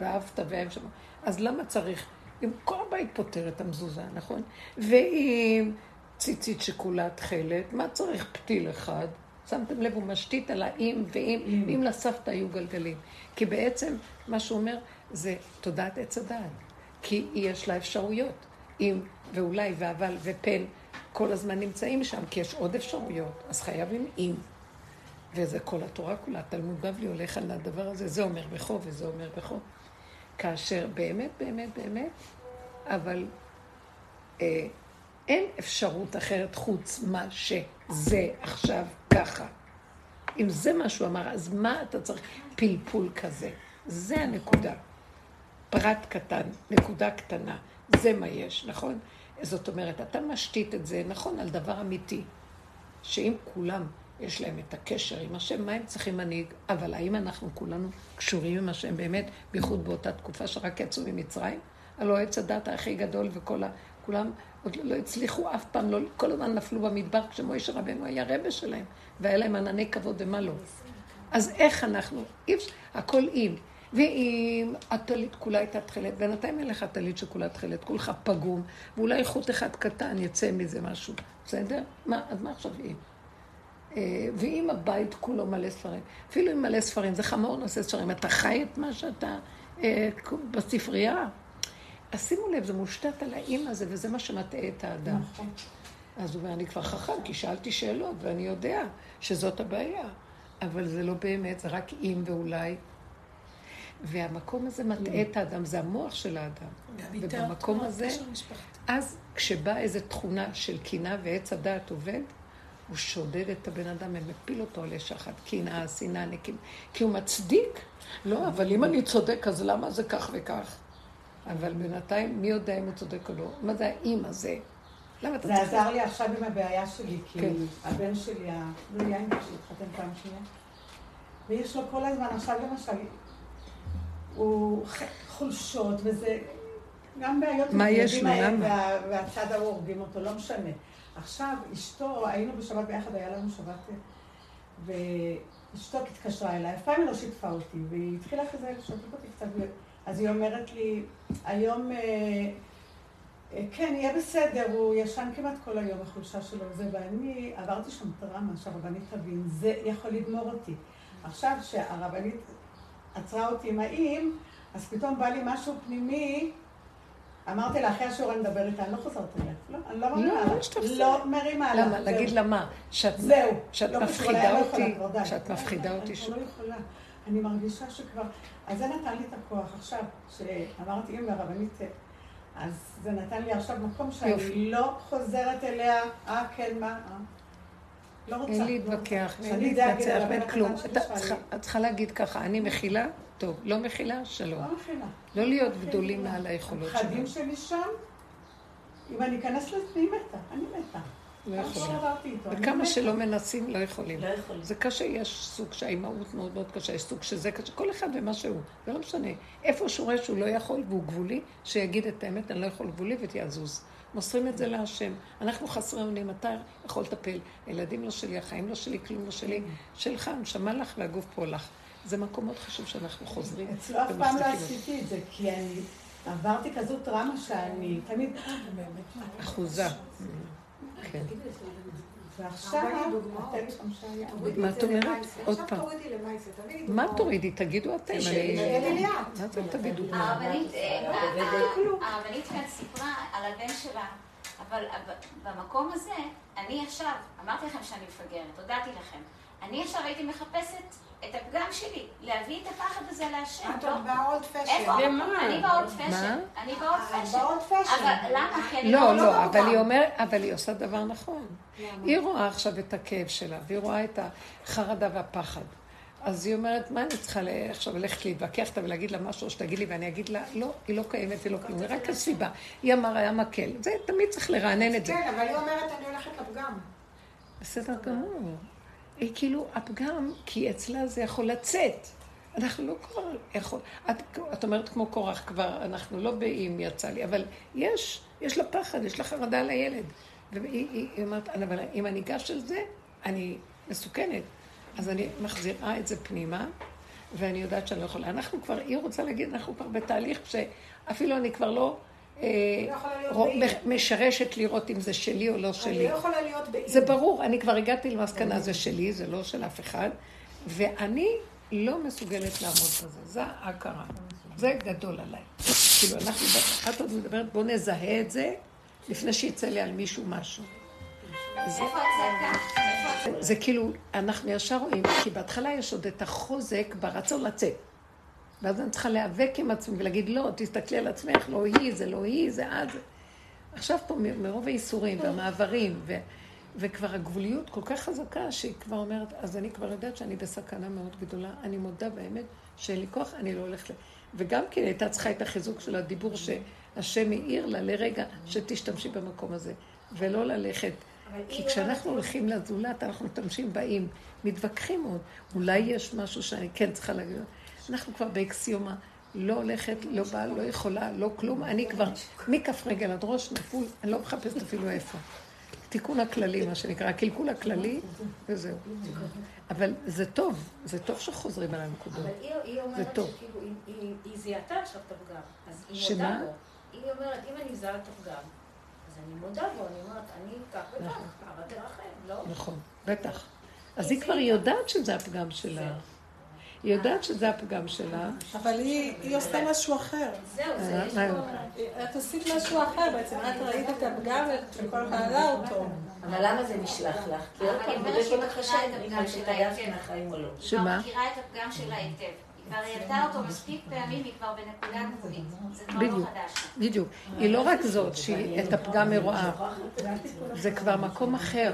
Speaker 1: ואהבת ואהב שם. אז למה צריך, אם כל הבית פותר את המזוזה, נכון? ואם ציצית שכולה תכלת, מה צריך פתיל אחד? שמתם לב, הוא משתית על האם ואם, אם לסבתא היו גלגלים. כי בעצם מה שהוא אומר זה תודעת עץ הדעת. כי יש לה אפשרויות. אם ואולי ואבל ופן כל הזמן נמצאים שם, כי יש עוד אפשרויות, אז חייבים אם. וזה כל התורה כולה, תלמוד בבלי הולך על הדבר הזה, זה אומר בכו וזה אומר בכו. כאשר באמת, באמת, באמת, אבל אה, אין אפשרות אחרת חוץ מה שזה עכשיו ככה. אם זה מה שהוא אמר, אז מה אתה צריך פלפול כזה? זה הנקודה. פרט קטן, נקודה קטנה, זה מה יש, נכון? זאת אומרת, אתה משתית את זה, נכון, על דבר אמיתי, שאם כולם יש להם את הקשר עם השם, מה הם צריכים מנהיג? אבל האם אנחנו כולנו קשורים עם השם באמת, בייחוד באותה תקופה שרק יצאו ממצרים? הלוא עץ הדת הכי גדול וכל ה... כולם עוד לא הצליחו אף פעם, לא, כל הזמן נפלו במדבר כשמוישה רבנו היה רבה שלהם, והיה להם ענני כבוד ומה לא. אז איך אנחנו, אי אפשר, הכל אם. ואם הטלית כולה הייתה תכלת, בינתיים אין לך טלית שכולה תכלת, כולך פגום, ואולי חוט אחד קטן יצא מזה משהו, בסדר? מה, אז מה עכשיו אם? אה, ואם הבית כולו מלא ספרים, אפילו אם מלא ספרים, זה חמור נושא ספרים, אתה חי את מה שאתה אה, בספרייה? אז שימו לב, זה מושתת על האם הזה, וזה מה שמטעה את האדם.
Speaker 11: נכון.
Speaker 1: אז הוא אומר, אני כבר חכם, כי שאלתי שאלות, ואני יודע שזאת הבעיה. אבל זה לא באמת, זה רק אם ואולי. והמקום הזה מטעה את האדם, זה המוח של האדם. ובמקום הזה, אז כשבאה איזו תכונה של קנאה ועץ הדעת עובד, הוא שודד את הבן אדם ומפיל אותו על אש אחת. קנאה, שנאה, נקים. כי הוא מצדיק. לא, אבל אם אני צודק, אז למה זה כך וכך? אבל בינתיים, מי יודע אם הוא צודק או לא? מה זה האם הזה? למה אתה
Speaker 11: זה
Speaker 1: צריך...
Speaker 11: עזר לי עכשיו עם הבעיה שלי, כי
Speaker 1: כן.
Speaker 11: הבן שלי, זה יין שהתחתן פעם שנייה, ויש לו כל הזמן, עכשיו למשל, הוא חולשות, וזה גם בעיות,
Speaker 1: מה יש לו? למה?
Speaker 11: וה- והצד ההוא הורגים אותו, לא משנה. עכשיו, אשתו, היינו בשבת ביחד, היה לנו שבת, ואשתו התקשרה אליי, אף פעם היא לא שיתפה אותי, והיא התחילה כזה לשתף אותי קצת, אז היא אומרת לי, היום... אה, אה, כן, יהיה בסדר, הוא ישן כמעט כל היום, החולשה שלו וזה, ואני עברתי שם טראומה שהרבנית תבין, זה יכול לגמור אותי. עכשיו שהרבנית עצרה אותי עם האם, אז פתאום בא לי משהו פנימי, אמרתי לה, אחרי השיעור אני מדבר איתה, אני לא חוזרת אליה. לא, אני לא מרימה
Speaker 1: לא,
Speaker 11: לה.
Speaker 1: לא שתחזרי.
Speaker 11: לא מרימה לה.
Speaker 1: למה? להגיד לה מה? שאת
Speaker 11: לא
Speaker 1: מפחידה
Speaker 11: לא
Speaker 1: אותי? שאת מפחידה אותי?
Speaker 11: אני לא יכולה. אני מרגישה שכבר... אז זה נתן לי את הכוח עכשיו, שאמרתי, אם והרבנית... אז זה נתן לי עכשיו מקום שאני
Speaker 1: יופי.
Speaker 11: לא חוזרת אליה, אה, כן, מה, אה. לא רוצה.
Speaker 1: אין להתווכח, אין
Speaker 11: אדע להגיד
Speaker 1: להתנצח, אין כלום. את צריכה להגיד ככה, אני מכילה, טוב, לא מכילה, שלום.
Speaker 11: לא מכינה.
Speaker 1: לא להיות גדולים מעל היכולות
Speaker 11: הפחדים
Speaker 1: שלנו.
Speaker 11: שלי שם, אם אני אכנס לעצמי, מתה. אני מתה.
Speaker 1: לא יכולים. וכמה. שלא מנסים, לא יכולים.
Speaker 10: לא יכולים.
Speaker 1: זה קשה, יש סוג שהאימהות מאוד מאוד קשה, יש סוג שזה קשה, כל אחד ומה שהוא, זה לא משנה. איפה שהוא רואה שהוא לא יכול והוא גבולי, שיגיד את האמת, אני לא יכול גבולי ותיעזוז. מוסרים את זה להשם. אנחנו חסרי אונים, אתה יכול לטפל. הילדים לא שלי, החיים לא שלי, כלום לא שלי. שלך, נשמה לך והגוף פה לך. זה מקום מאוד חשוב שאנחנו חוזרים
Speaker 11: אצלו אף פעם לא. עשיתי את זה, כי אני עברתי כזו טראומה שאני תמיד...
Speaker 1: אחוזה. כן.
Speaker 11: ועכשיו,
Speaker 1: מה
Speaker 3: את
Speaker 1: אומרת? עוד פעם. מה. תורידי? תגידו אתם. מה זה תגידו?
Speaker 6: הרבנית, כאן סיפרה על הבן שלה, אבל במקום הזה, אני עכשיו, אמרתי לכם שאני מפגרת, הודעתי לכם, אני עכשיו הייתי מחפשת את הפגם שלי, להביא את הפחד הזה להשם.
Speaker 3: את
Speaker 6: לא-
Speaker 3: עוד באולד פשן.
Speaker 6: אני באולד פשן. אני באולד
Speaker 3: אה,
Speaker 6: פשן.
Speaker 3: באולד פשן.
Speaker 6: אבל למה? כי אני
Speaker 1: לא,
Speaker 3: לא
Speaker 1: לא, אבל. היא אומרת, אבל היא עושה דבר נכון. היא רואה עכשיו את הכאב שלה, והיא רואה את החרדה והפחד. אז היא אומרת, מה אני צריכה עכשיו ללכת להתווכח איתה ולהגיד לה משהו, שתגיד לי, ואני אגיד לה, לא, היא לא קיימת, היא לא כלום, היא רק הסיבה. היא אמרה, היה מקל. זה, תמיד צריך לרענן את זה.
Speaker 3: כן, אבל היא אומרת, אני הולכת לפגם.
Speaker 1: בסדר גמור. היא כאילו הפגם, כי אצלה זה יכול לצאת. אנחנו לא כבר יכול... את, את אומרת כמו קורח כבר, אנחנו לא באם יצא לי, אבל יש, יש לה פחד, יש לה חרדה על הילד. והיא היא, היא אומרת, אבל אם אני אגש על זה, אני מסוכנת. אז אני מחזירה את זה פנימה, ואני יודעת שאני לא יכולה. אנחנו כבר, היא רוצה להגיד, אנחנו כבר בתהליך שאפילו אני כבר לא... אה,
Speaker 3: לא.
Speaker 1: משרשת לראות אם זה שלי או לא
Speaker 3: אני
Speaker 1: שלי.
Speaker 3: לא יכולה להיות באי.
Speaker 1: זה ברור, אני כבר הגעתי למסקנה, זה שלי, זה לא של אף אחד, ואני לא מסוגלת לעמוד בזה, זה ההכרה. זה גדול עליי. כאילו, אנחנו, את עוד מדברת, בואו נזהה את זה לפני שיצא לי על מישהו משהו. זה כאילו, אנחנו ישר רואים, כי בהתחלה יש עוד את החוזק ברצון לצאת. ואז אני צריכה להיאבק עם עצמי ולהגיד, לא, תסתכלי על עצמך, לא היא, זה לא היא, זה את. עכשיו פה, מרוב הייסורים והמעברים, ו, וכבר הגבוליות כל כך חזקה, שהיא כבר אומרת, אז אני כבר יודעת שאני בסכנה מאוד גדולה, אני מודה באמת שאין לי כוח, אני לא הולכת ל... וגם כן הייתה צריכה את החיזוק של הדיבור שהשם העיר לה לרגע שתשתמשי במקום הזה, ולא ללכת. כי כשאנחנו הולכים לזולת, אנחנו משתמשים באים, מתווכחים עוד. אולי יש משהו שאני כן צריכה להגיד. אנחנו כבר באקסיומה, לא הולכת, לא באה, לא יכולה, לא כלום. אני כבר מכף רגל עד ראש נפול, אני לא מחפשת אפילו איפה. תיקון הכללי, מה שנקרא, הקלקול הכללי, וזהו. אבל זה טוב, זה טוב שחוזרים על הנקודות.
Speaker 4: אבל היא, אומרת. שכאילו, היא, זיהתה עכשיו את הפגם. אז היא? מודה בו. היא אומרת, אם אני מזהה את הפגם, אז אני מודה בו, אני אומרת, אני כך וכך,
Speaker 1: נכון.
Speaker 4: אבל תרחם, לא?
Speaker 1: נכון, בטח. אז היא כבר יודעת שזה הפגם שלה. היא יודעת שזה הפגם שלה.
Speaker 9: אבל היא היא עושה משהו אחר.
Speaker 4: זהו, זה
Speaker 1: אה,
Speaker 4: יש פה...
Speaker 9: את עשית משהו אחר בעצם, את ראית את הפגם שכל אחד עלה אותו.
Speaker 10: אבל למה זה נשלח לך? כי עוד פעם,
Speaker 6: היא אומרת
Speaker 10: בודק
Speaker 6: שהיא
Speaker 10: אותך
Speaker 6: מכירה
Speaker 10: השם,
Speaker 6: את
Speaker 10: אם התעייפת
Speaker 6: היטב.
Speaker 10: מהחיים או לא.
Speaker 6: היא
Speaker 1: שמה?
Speaker 6: כבר מכירה את הפגם שלה היטב. היא כבר העלתה אותו מספיק פעמים, היא כבר בנקודה גבולית. זה כבר לא
Speaker 1: בדיוק.
Speaker 6: חדש.
Speaker 1: בדיוק. היא לא רק זאת שהיא את הפגם מרואה, זה כבר מקום אחר.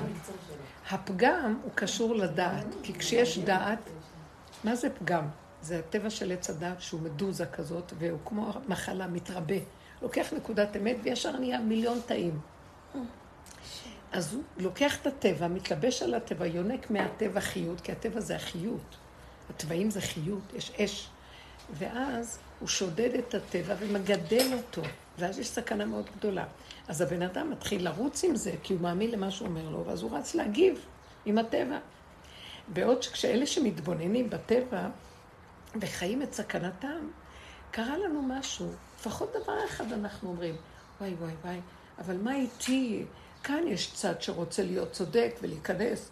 Speaker 1: הפגם הוא קשור לדעת, כי כשיש דעת, מה זה פגם? זה הטבע של עץ הדעת שהוא מדוזה כזאת, והוא כמו מחלה, מתרבה. לוקח נקודת אמת וישר נהיה מיליון תאים. אז הוא לוקח את הטבע, מתלבש על הטבע, יונק מהטבע חיות, כי הטבע זה החיות. הטבעים זה חיות, יש אש. ואז הוא שודד את הטבע ומגדל אותו, ואז יש סכנה מאוד גדולה. אז הבן אדם מתחיל לרוץ עם זה, כי הוא מאמין למה שהוא אומר לו, ואז הוא רץ להגיב עם הטבע. בעוד שכשאלה שמתבוננים בטבע וחיים את סכנתם, קרה לנו משהו. לפחות דבר אחד אנחנו אומרים, וואי וואי וואי, אבל מה איתי? כאן יש צד שרוצה להיות צודק ולהיכנס.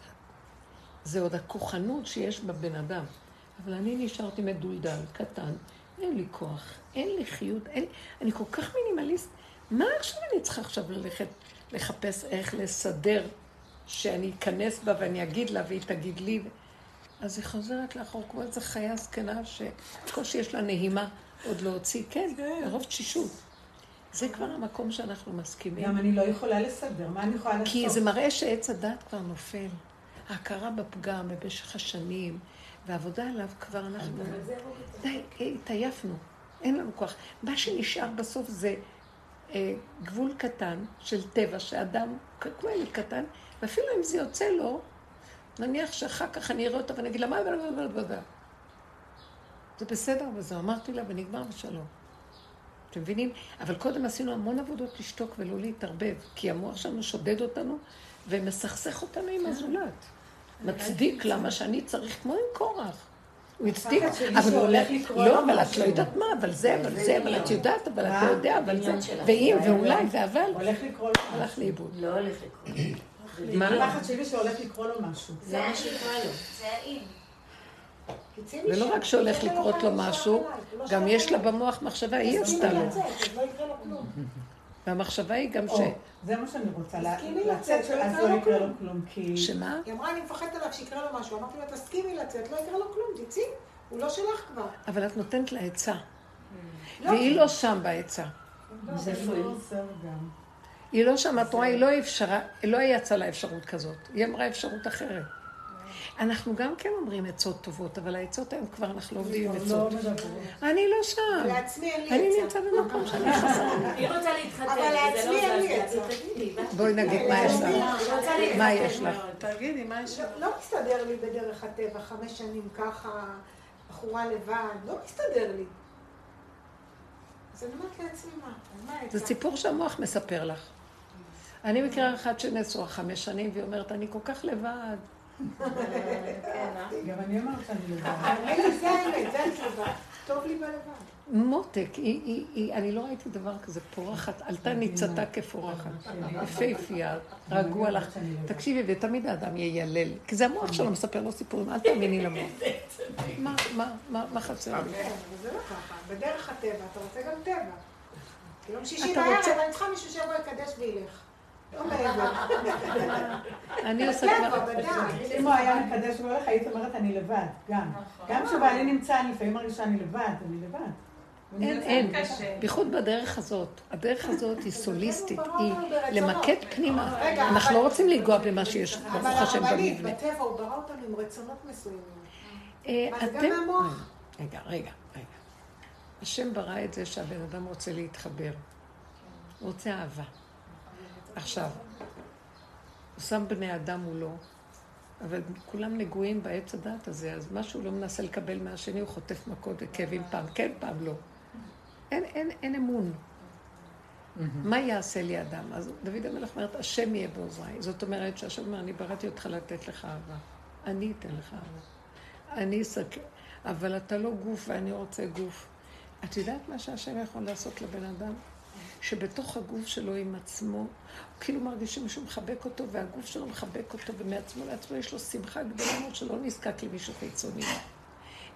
Speaker 1: זה עוד הכוחנות שיש בבן אדם. אבל אני נשארתי מדולדל, קטן, אין לי כוח, אין לי חיות, אין... אני כל כך מינימליסט. מה עכשיו אני צריכה עכשיו ללכת לחפש איך לסדר שאני אכנס בה ואני אגיד לה והיא תגיד לי? אז היא חוזרת לאחור כמו איזה חיה זקנה שבקושי יש לה נהימה עוד להוציא, כן, מרוב תשישות. זה כבר המקום שאנחנו מסכימים.
Speaker 11: גם אני לא יכולה לסדר, מה אני יכולה לעשות?
Speaker 1: כי זה מראה שעץ הדת כבר נופל. ההכרה בפגם במשך השנים, והעבודה עליו כבר אנחנו... די, התעייפנו, אין לנו כוח. מה שנשאר בסוף זה אה, גבול קטן של טבע, שאדם, כמו ילד קטן, ואפילו אם זה יוצא לו, נניח שאחר כך אני אראה אותה ואני אגיד לה, מה, זה בסדר וזהו, אמרתי לה ונגמר בשלום. אתם מבינים? אבל קודם עשינו המון עבודות לשתוק ולא להתערבב, כי המוח שלנו שודד אותנו ומסכסך אותנו עם הזולת. מצדיק למה שאני צריך, כמו עם קורח. הוא הצדיק, אבל הוא הולך, לא, אבל את לא יודעת מה, אבל זה, אבל זה, אבל את יודעת, אבל אתה יודע, אבל זה, ואם, ואולי, ואבל,
Speaker 11: הולך לקרוא.
Speaker 1: הלך לאיבוד.
Speaker 10: לא הולך לקרוא.
Speaker 11: מה? הפחד שלי שהולך לקרוא לו משהו.
Speaker 10: זה מה שיקרה לו.
Speaker 6: זה האם.
Speaker 1: ולא רק שהולך לקרות לו משהו, גם יש לה במוח מחשבה, היא עשתה לו. והמחשבה היא גם ש...
Speaker 11: זה מה שאני רוצה, לצאת,
Speaker 3: שלא
Speaker 11: אז
Speaker 3: יקרה
Speaker 11: לא
Speaker 3: לו
Speaker 11: יקרה לו
Speaker 3: כלום.
Speaker 11: כי...
Speaker 1: שמה?
Speaker 3: היא אמרה, אני מפחדת עליו שיקרה לו משהו. אמרתי לה, תסכימי לצאת, לא יקרה לו כלום, תצאי. הוא לא שלך כבר.
Speaker 1: אבל את נותנת לה עצה.
Speaker 3: לא.
Speaker 1: והיא לא שם בעצה.
Speaker 11: זה איפה היא?
Speaker 1: היא לא שם, את רואה, היא לא אפשרה, לא יצאה לה אפשרות כזאת. היא אמרה אפשרות אחרת. אנחנו גם כן אומרים עצות טובות, אבל העצות היום כבר אנחנו לא עובדים עם עצות. אני לא שם.
Speaker 3: לעצמי אין לי
Speaker 1: אני
Speaker 3: עצה.
Speaker 1: נמצא במקום שאני חסר.
Speaker 10: היא רוצה להתחתן,
Speaker 3: אבל
Speaker 10: זה
Speaker 3: לעצמי אין לי
Speaker 10: לא
Speaker 3: עצה.
Speaker 1: בואי נגיד מה יש לך. מה יש לך?
Speaker 11: תגידי, מה יש
Speaker 3: לא- לא מסתדר לי בדרך הטבע, חמש שנים ככה, בחורה לבד, לא מסתדר לי. אז אני אומרת לעצמי, מה?
Speaker 1: זה? סיפור שהמוח מספר לך. אני מכירה אחת שנשואה חמש שנים, והיא אומרת, אני כל כך לבד.
Speaker 11: גם אני אומרת שאני לבד.
Speaker 3: אין לי, זה האמת, זה התשובה. טוב לי בלבד.
Speaker 1: מותק, היא, היא, היא, אני לא ראיתי דבר כזה, פורחת, עלתה ניצתה כפורחת. יפהפייה, רגוע לך. תקשיבי, ותמיד האדם יילל, כי זה המוח שלו מספר לו סיפורים, אל תאמיני למוח. מה, מה, מה, מה חסר לי?
Speaker 3: כן, זה לא ככה. בדרך הטבע, אתה רוצה גם טבע. יום שישי
Speaker 1: אתה
Speaker 3: בערב,
Speaker 1: רוצה-
Speaker 3: אני צריכה מישהו שיבוא יקדש וילך. לא מעבר.
Speaker 1: אני עושה כבר...
Speaker 11: אם הוא היה מקדש והולך, היית אומרת, אני לבד, גם. גם כשבעלי נמצא, אני לפעמים מרגישה אני לבד, אני לבד.
Speaker 1: אין, אין, בייחוד בדרך הזאת. הדרך הזאת היא סוליסטית, היא למקד פנימה. אנחנו
Speaker 3: אבל-
Speaker 1: לא רוצים לנגוע במה שיש, ברוך
Speaker 3: אבל
Speaker 1: השם,
Speaker 3: הרבנית,
Speaker 1: במבנה.
Speaker 3: בטבע הוא ברא אותנו עם רצונות מסוימים.
Speaker 1: אה,
Speaker 3: מה, זה גם
Speaker 1: אתם...
Speaker 3: מהמוח?
Speaker 1: רגע, רגע, רגע. השם ברא את זה שהבן אדם רוצה להתחבר. הוא רוצה אהבה. עכשיו, הוא שם בני אדם מולו, אבל כולם נגועים בעץ הדת הזה, אז מה שהוא לא מנסה לקבל מהשני, הוא חוטף מכות וכאבים פעם כן, פעם לא. אין, אין, אין אמון. מה יעשה לי אדם? אז דוד המלך אומרת, השם יהיה בעוזריי. זאת אומרת שהשם אומר, אני בראתי אותך לתת לך אהבה. אני אתן לך אהבה. אני אסתכל, אבל אתה לא גוף ואני רוצה גוף. את יודעת מה שהשם יכול לעשות לבן אדם? שבתוך הגוף שלו עם עצמו, הוא כאילו מרגיש שמישהו מחבק אותו, והגוף שלו מחבק אותו, ומעצמו לעצמו יש לו שמחה גדולה מאוד שלא נזקק למישהו חיצוני.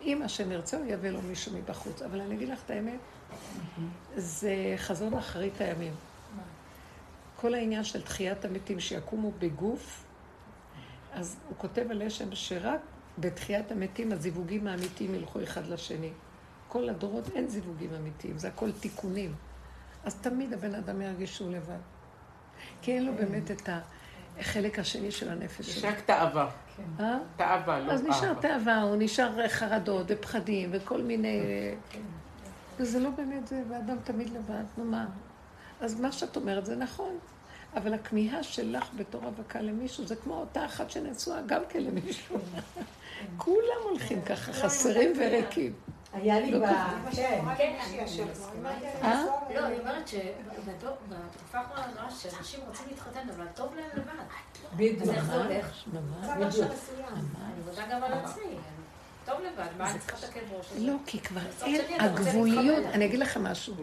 Speaker 1: אם השם ירצה, הוא יביא לו מישהו מבחוץ. אבל אני אגיד לך את האמת, זה חזון אחרית הימים. כל העניין של תחיית המתים שיקומו בגוף, אז הוא כותב על אשם שרק בתחיית המתים הזיווגים האמיתיים ילכו אחד לשני. כל הדורות אין זיווגים אמיתיים, זה הכל תיקונים. אז תמיד הבן אדם ירגיש שהוא לבד. כי אין לו באמת את החלק השני של הנפש
Speaker 2: יש
Speaker 1: שלו.
Speaker 2: רק תאווה.
Speaker 1: אה?
Speaker 2: תאווה, לא
Speaker 1: אז נשאר. תאווה, או נשאר חרדות ופחדים וכל מיני... וזה לא באמת זה, ואדם תמיד לבד, נו מה? אז מה שאת אומרת זה נכון, אבל הכמיהה שלך בתור רווקה למישהו, זה כמו אותה אחת שנשואה גם כן למישהו. כולם הולכים ככה, חסרים וריקים.
Speaker 11: היה לי
Speaker 1: לא
Speaker 11: ב... כן.
Speaker 10: כן.
Speaker 1: אה?
Speaker 10: לא, אני אומרת שבתקופה האחרונה אני רואה שאנשים רוצים להתחתן, אבל טוב להם לבד.
Speaker 11: בדיוק.
Speaker 10: אז איך זה הולך?
Speaker 1: ממש.
Speaker 3: זה משהו מסוים.
Speaker 10: אני מודה גם על עצמי. טוב לבד, מה אני צריכה את הכאב ראש הזה?
Speaker 1: לא, כי כבר אין, הגבוליות. אני אגיד לכם משהו,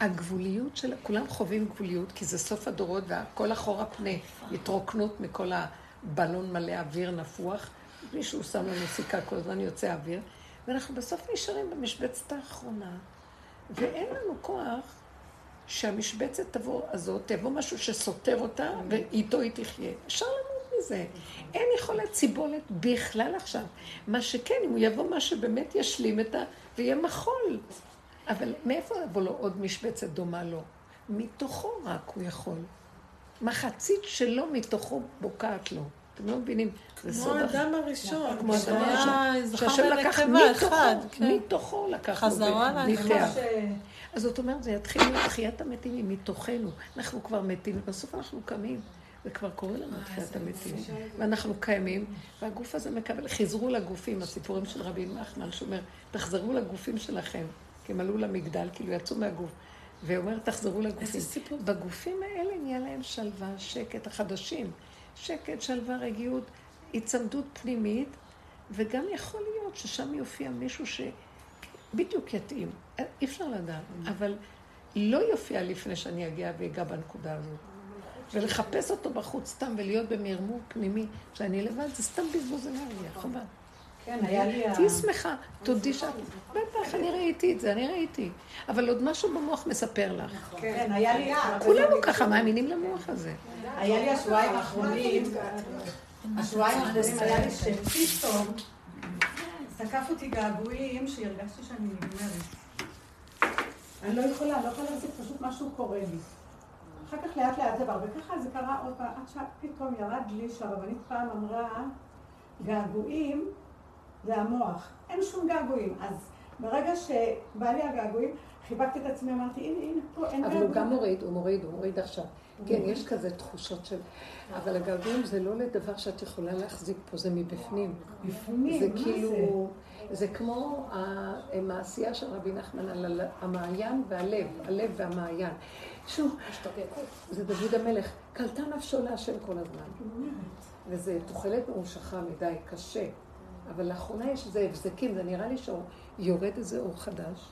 Speaker 1: הגבוליות של, כולם חווים גבוליות, כי זה סוף הדורות והכל אחורה פנה, התרוקנות מכל הבלון מלא אוויר נפוח, מישהו שם לנו סיכה כל הזמן יוצא אוויר, ואנחנו בסוף נשארים במשבצת האחרונה, ואין לנו כוח שהמשבצת תבוא, הזאת, תבוא משהו שסותר אותה, ואיתו היא תחיה. אפשר למות מזה. אין יכולת סיבולת בכלל עכשיו. מה שכן, אם הוא יבוא מה שבאמת ישלים את ה... ויהיה מחול. אבל מאיפה יבוא לו עוד משבצת דומה לו? מתוכו רק הוא יכול. מחצית שלו מתוכו בוקעת לו. אתם לא מבינים. זה
Speaker 9: כמו
Speaker 1: סוד אחר.
Speaker 9: האדם הראשון,
Speaker 1: כמו האדם הראשון, שהשם לקח מתוכו,
Speaker 9: כן.
Speaker 1: מתוכו לקח
Speaker 9: חזרה.
Speaker 11: ממש,
Speaker 1: אז זאת אומרת, זה יתחיל להיות תחיית המתים היא מתוכנו. אנחנו כבר מתים, ובסוף אנחנו קמים. זה כבר קורה לנו תחיית המתים. ואנחנו קיימים, והגוף הזה מקבל, חזרו לגופים, הסיפורים של רבי נחמן, שאומר, תחזרו לגופים שלכם, כי הם עלו למגדל, כאילו יצאו מהגוף. ואומר, תחזרו לגופים. בגופים האלה נהיה להם שלווה, שקט, החדשים. שקט, שלווה, רגיעות, היצמדות פנימית, וגם יכול להיות ששם יופיע מישהו שבדיוק יתאים. אי אפשר לדעת, אבל לא יופיע לפני שאני אגיע ואגע בנקודה הזאת. ולחפש אותו בחוץ סתם ולהיות במרמור פנימי, שאני לבד, זה סתם בזבוז אנרגיה, חבל.
Speaker 11: כן, היה לי... ה-
Speaker 1: תהיי שמחה, תודי שאת... בטח, אני ראיתי את זה, אני ראיתי. אבל עוד משהו במוח מספר לך.
Speaker 11: כן, היה לי...
Speaker 1: כולנו ככה מאמינים למוח הזה.
Speaker 11: היה לי השבועיים האחרונים, השבועיים האחרונים היה לי שפתאום תקף אותי געגועים שהרגשתי שאני נגמרת. אני לא יכולה, לא יכולה להחזיק, פשוט משהו קורה לי. אחר כך לאט לאט זה בא, וככה זה קרה עוד פעם, עד שפתאום ירד לי שהרבנית פעם אמרה, געגועים זה המוח, אין שום געגועים. אז ברגע שבא לי הגעגועים, חיבקתי את עצמי, אמרתי, הנה, הנה, פה אין
Speaker 1: אבל
Speaker 11: געגועים.
Speaker 1: הוא גם מוריד, הוא מוריד, הוא מוריד עכשיו. כן, יש כזה תחושות של... אבל הגעגועים זה לא לדבר שאת יכולה להחזיק פה, זה מבפנים.
Speaker 11: בפנים,
Speaker 1: זה? כאילו... זה כמו המעשייה של רבי נחמן על המעיין והלב, הלב והמעיין. שוב, זה דוד המלך, קלטה נפשו להשם כל הזמן. וזה תוחלת ממושכה מדי, קשה. אבל לאחרונה יש איזה הבזקים, זה נראה לי שיורד איזה אור חדש.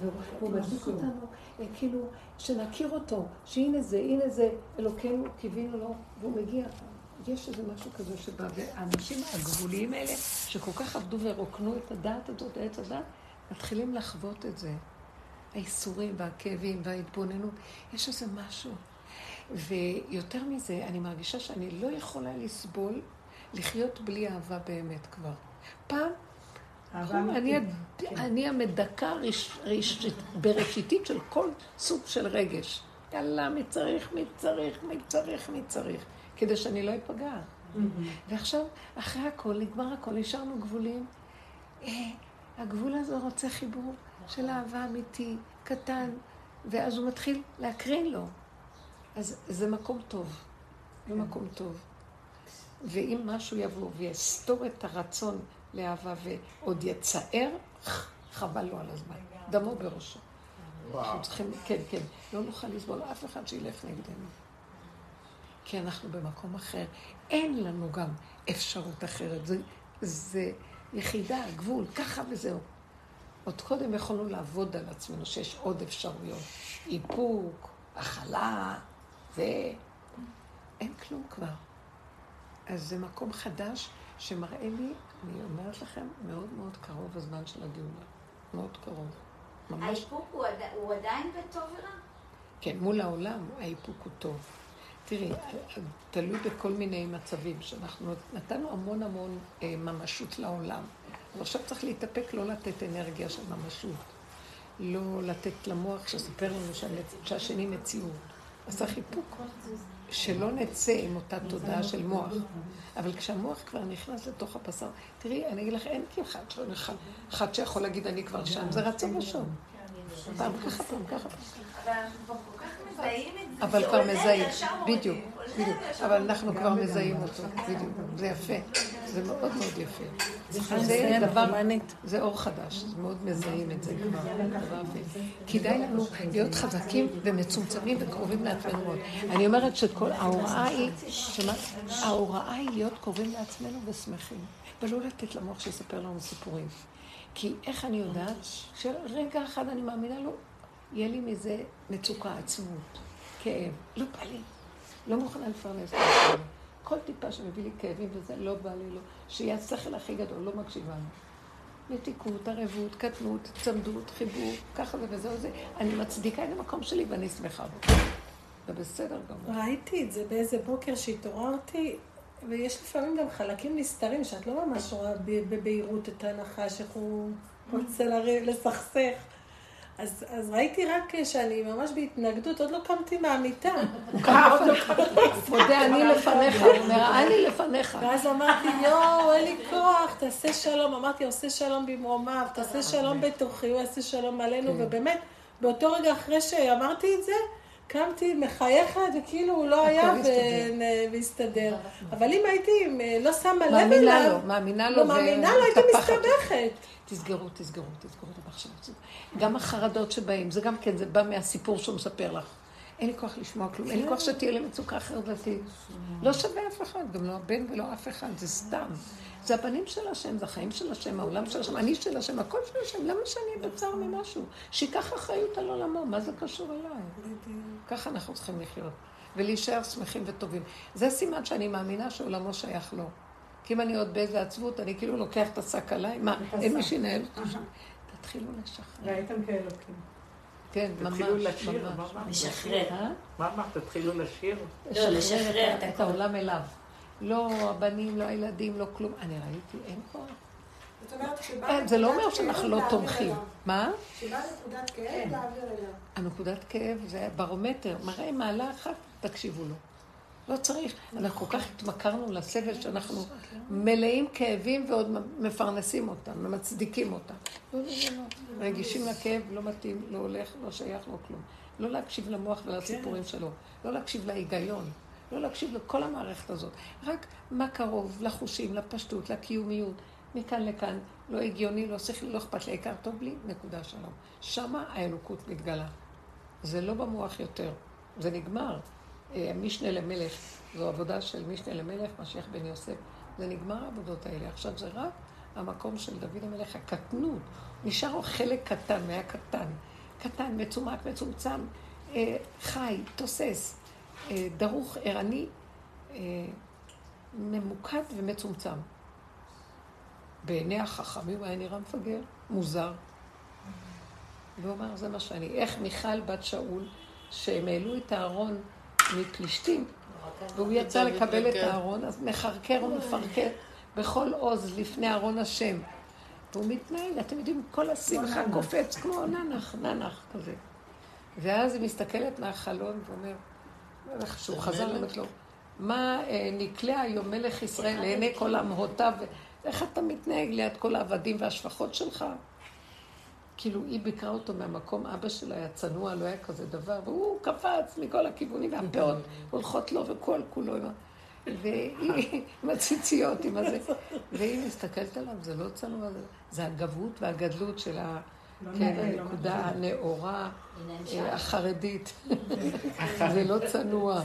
Speaker 1: והוא הוא מדליק אותנו, אה, כאילו, שנכיר אותו, שהנה זה, הנה זה, אלוקינו, קיווינו לו, והוא מגיע. יש איזה משהו כזה שבא, והאנשים הגבוליים האלה, שכל כך עבדו ורוקנו את הדעת הזאת, עץ הדעת, מתחילים לחוות את זה. האיסורים והכאבים וההתבוננות, יש איזה משהו. ויותר מזה, אני מרגישה שאני לא יכולה לסבול לחיות בלי אהבה באמת כבר. פעם,
Speaker 11: אהבה
Speaker 1: אני,
Speaker 11: אמיתית, כן.
Speaker 1: אני המדכא ראש, ראש, בראשיתית של כל סוג של רגש. יאללה, מי צריך, מי צריך, מי צריך, מי צריך, כדי שאני לא אפגע. ועכשיו, אחרי הכל, נגמר הכל, נשארנו גבולים. אה, הגבול הזה רוצה חיבור של אהבה אמיתי, קטן, ואז הוא מתחיל להקרין לו. אז זה מקום טוב. זה מקום טוב. ואם משהו יבוא ויסתור את הרצון לאהבה ועוד יצער, חבל לו על הזמן. דמו בראשו. אנחנו צריכים, כן, כן, לא נוכל לסבול אף אחד שילך נגדנו. כי אנחנו במקום אחר. אין לנו גם אפשרות אחרת. זה, זה יחידה, גבול, ככה וזהו. עוד קודם יכולנו לעבוד על עצמנו שיש עוד אפשרויות. איפוק, הכלה, ואין כלום כבר. אז זה מקום חדש שמראה לי, אני אומרת לכם, מאוד מאוד קרוב הזמן של הגאולה. מאוד קרוב. ממש.
Speaker 6: האיפוק הוא עד- הוא עדיין בטוב ורע?
Speaker 1: כן, מול העולם האיפוק הוא טוב. תראי, תלוי בכל מיני מצבים, שאנחנו נתנו המון המון אה, ממשות לעולם. אבל עכשיו צריך להתאפק, לא לתת אנרגיה של ממשות. לא לתת למוח שספר לנו שהשני מציאות. אז צריך איפוק. שלא נצא עם אותה תודעה של מוח. אבל כשהמוח כבר נכנס לתוך הבשר, תראי, אני אגיד לך, אין אחד שלא אחד, שיכול להגיד אני כבר שם, זה רצון ראשון. פעם ככה, פעם ככה.
Speaker 6: אבל אנחנו כבר כל כך מזהים את זה.
Speaker 1: אבל
Speaker 6: זה
Speaker 1: כבר
Speaker 6: עולה
Speaker 1: מזהים,
Speaker 6: וישר מוריד,
Speaker 1: בדיוק, בדיוק. אבל. אנחנו כבר מזהים אותו, בדיוק. זה יפה. זה מאוד מאוד יפה. זה דבר. זה אור חדש, זה מאוד מזהים את זה כבר. דבר יפה. כדאי לנו להיות חזקים ומצומצמים וקרובים לעצמנו מאוד. אני אומרת שכל, ההוראה היא? ההוראה היא להיות קרובים לעצמנו ושמחים, ולא לתת למוח שיספר לנו סיפורים. כי איך אני יודעת שרגע אחד אני מאמינה לו, יהיה לי מזה מצוקה, עצמות, כאב. לא בא לי. לא מוכנה לפרנס את עצמי. כל טיפה שמביא לי כאבים וזה, לא בא לי, לא. שיהיה השכל הכי גדול, לא מקשיבה לו. מתיקות, ערבות, קטנות, צמדות, חיבור, ככה זה וזהו זה. אני מצדיקה את המקום שלי ואני שמחה בו. זה בסדר גמור.
Speaker 9: ראיתי את זה באיזה בוקר שהתעוררתי, ויש לפעמים גם חלקים נסתרים שאת לא ממש רואה בבהירות את הנחש, איך הוא רוצה לסכסך. אז, אז ראיתי רק שאני ממש בהתנגדות, עוד לא קמתי מהמיטה.
Speaker 1: מודה אני לפניך, הוא אומר, אני לפניך.
Speaker 9: ואז אמרתי, יואו, אין לי כוח, תעשה שלום. אמרתי, עושה שלום במרומיו, תעשה שלום בתוכי, הוא יעשה שלום עלינו,
Speaker 1: כן.
Speaker 9: ובאמת, באותו רגע אחרי שאמרתי את זה, קמתי מחייכת, וכאילו הוא לא היה והסתדר. אבל אם הייתי אה, לא שמה לב אליו,
Speaker 1: לו, מאמינה לו,
Speaker 9: לא מאמינה לו, הייתי
Speaker 1: ומטפחת.
Speaker 9: מסתבכת.
Speaker 1: תסגרו, תסגרו, תסגרו את המחשבות. גם החרדות שבאים, זה גם כן, זה בא מהסיפור שהוא מספר לך. אין לי כוח לשמוע כלום, אין לי כוח שתהיה לי מצוקה חרדתית. לא שווה אף אחד, גם לא הבן ולא אף אחד, זה סתם. זה הבנים של השם, זה החיים של השם, העולם של השם, אני של השם, הכל של השם, למה שאני אהיה בצער ממשהו? שייקח אחריות על עולמו, מה זה קשור אליי? ככה אנחנו צריכים לחיות, ולהישאר שמחים וטובים. זה סימן שאני מאמינה שעולמו שייך לו. כי אם אני עוד באיזה עצבות, אני כאילו לוקח את השק עליי, מה, אין מי שינהל אותי שם. תתחילו לשחרר.
Speaker 11: והייתם כאלוקים.
Speaker 1: כן, ממש,
Speaker 12: תתחילו לשיר, מה
Speaker 1: ממש.
Speaker 12: אמרת?
Speaker 13: לשחרר.
Speaker 1: אה?
Speaker 12: מה אמרת? תתחילו לשיר?
Speaker 13: לא, לשחרר
Speaker 1: את, העולם אליו. לא הבנים, לא הילדים, לא כלום. אני ראיתי, אין כוח.
Speaker 3: זאת אומרת, כשבא
Speaker 1: אין, זה לא אומר שאנחנו לא תומכים. מה?
Speaker 3: כשבא נקודת כאב, להעביר אליו.
Speaker 1: הנקודת כאב זה ברומטר, מראה מעלה אחת, תקשיבו לו. לא צריך. אנחנו כל כך התמכרנו לסבל שאנחנו מלאים כאבים ועוד מפרנסים אותם, ומצדיקים אותם. לא, לא, לא. רגישים לכאב, לא מתאים, לא הולך, לא שייך, לא כלום. לא להקשיב למוח ולסיפורים שלו. לא להקשיב להיגיון. לא להקשיב לכל המערכת הזאת. רק מה קרוב, לחושים, לפשטות, לקיומיות. מכאן לכאן, לא הגיוני, לא שכלי, לא אכפת לי, העיקר טוב לי, נקודה שלום. שמה האלוקות מתגלה. זה לא במוח יותר, זה נגמר. אה, המשנה למלך, זו עבודה של משנה למלך, משיח בן יוסף. זה נגמר העבודות האלה. עכשיו זה רק המקום של דוד המלך, הקטנות. נשאר לו חלק קטן, היה קטן. מצומק, מצומצם, אה, חי, תוסס, אה, דרוך, ערני, אה, ממוקד ומצומצם. בעיני החכמים היה נראה מפגר, מוזר. והוא אמר, זה מה שאני. איך מיכל בת שאול, שהם העלו את הארון מפלישתים, והוא יצא לקבל את הארון, אז מחרקר ומפרקר בכל עוז לפני ארון השם. והוא מתנהל, אתם יודעים, כל השמחה קופץ כמו ננח, ננח כזה. ואז היא מסתכלת מהחלון ואומר, איך שהוא חזר, אומרת לו, מה אה, נקלע היום מלך ישראל לעיני כל אמהותיו, איך אתה מתנהג ליד כל העבדים והשפחות שלך? כאילו, היא ביקרה אותו מהמקום, אבא שלה היה צנוע, לא היה כזה דבר, והוא קפץ מכל הכיוונים, והפאות הולכות לו וכל כולו, והיא עם הציציות, עם הזה. והיא מסתכלת עליו, זה לא צנוע, זה- הגבהות והגדלות של ה...
Speaker 11: לא
Speaker 1: כן,
Speaker 11: לא
Speaker 1: הנקודה. הנאורה. אה, החרדית. זה לא צנוע.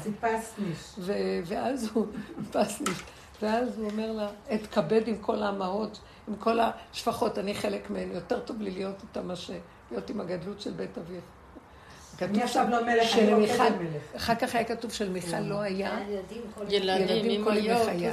Speaker 1: ואז הוא, פסניש, ואז הוא אומר לה, אתכבד עם כל האמהות, עם כל השפחות, אני חלק מהן, יותר טוב לי להיות איתה מאשר להיות עם הגדלות של בית אביך.
Speaker 11: אני עכשיו לא מלך, אני
Speaker 1: שלמיכל-
Speaker 11: רוקדת מלך.
Speaker 1: אחר כך היה כתוב שלמיכל לא היה,
Speaker 13: ילדים, כל
Speaker 1: ילדים
Speaker 5: ילדים,
Speaker 1: כל
Speaker 5: אמהיות,
Speaker 1: ימי חייה.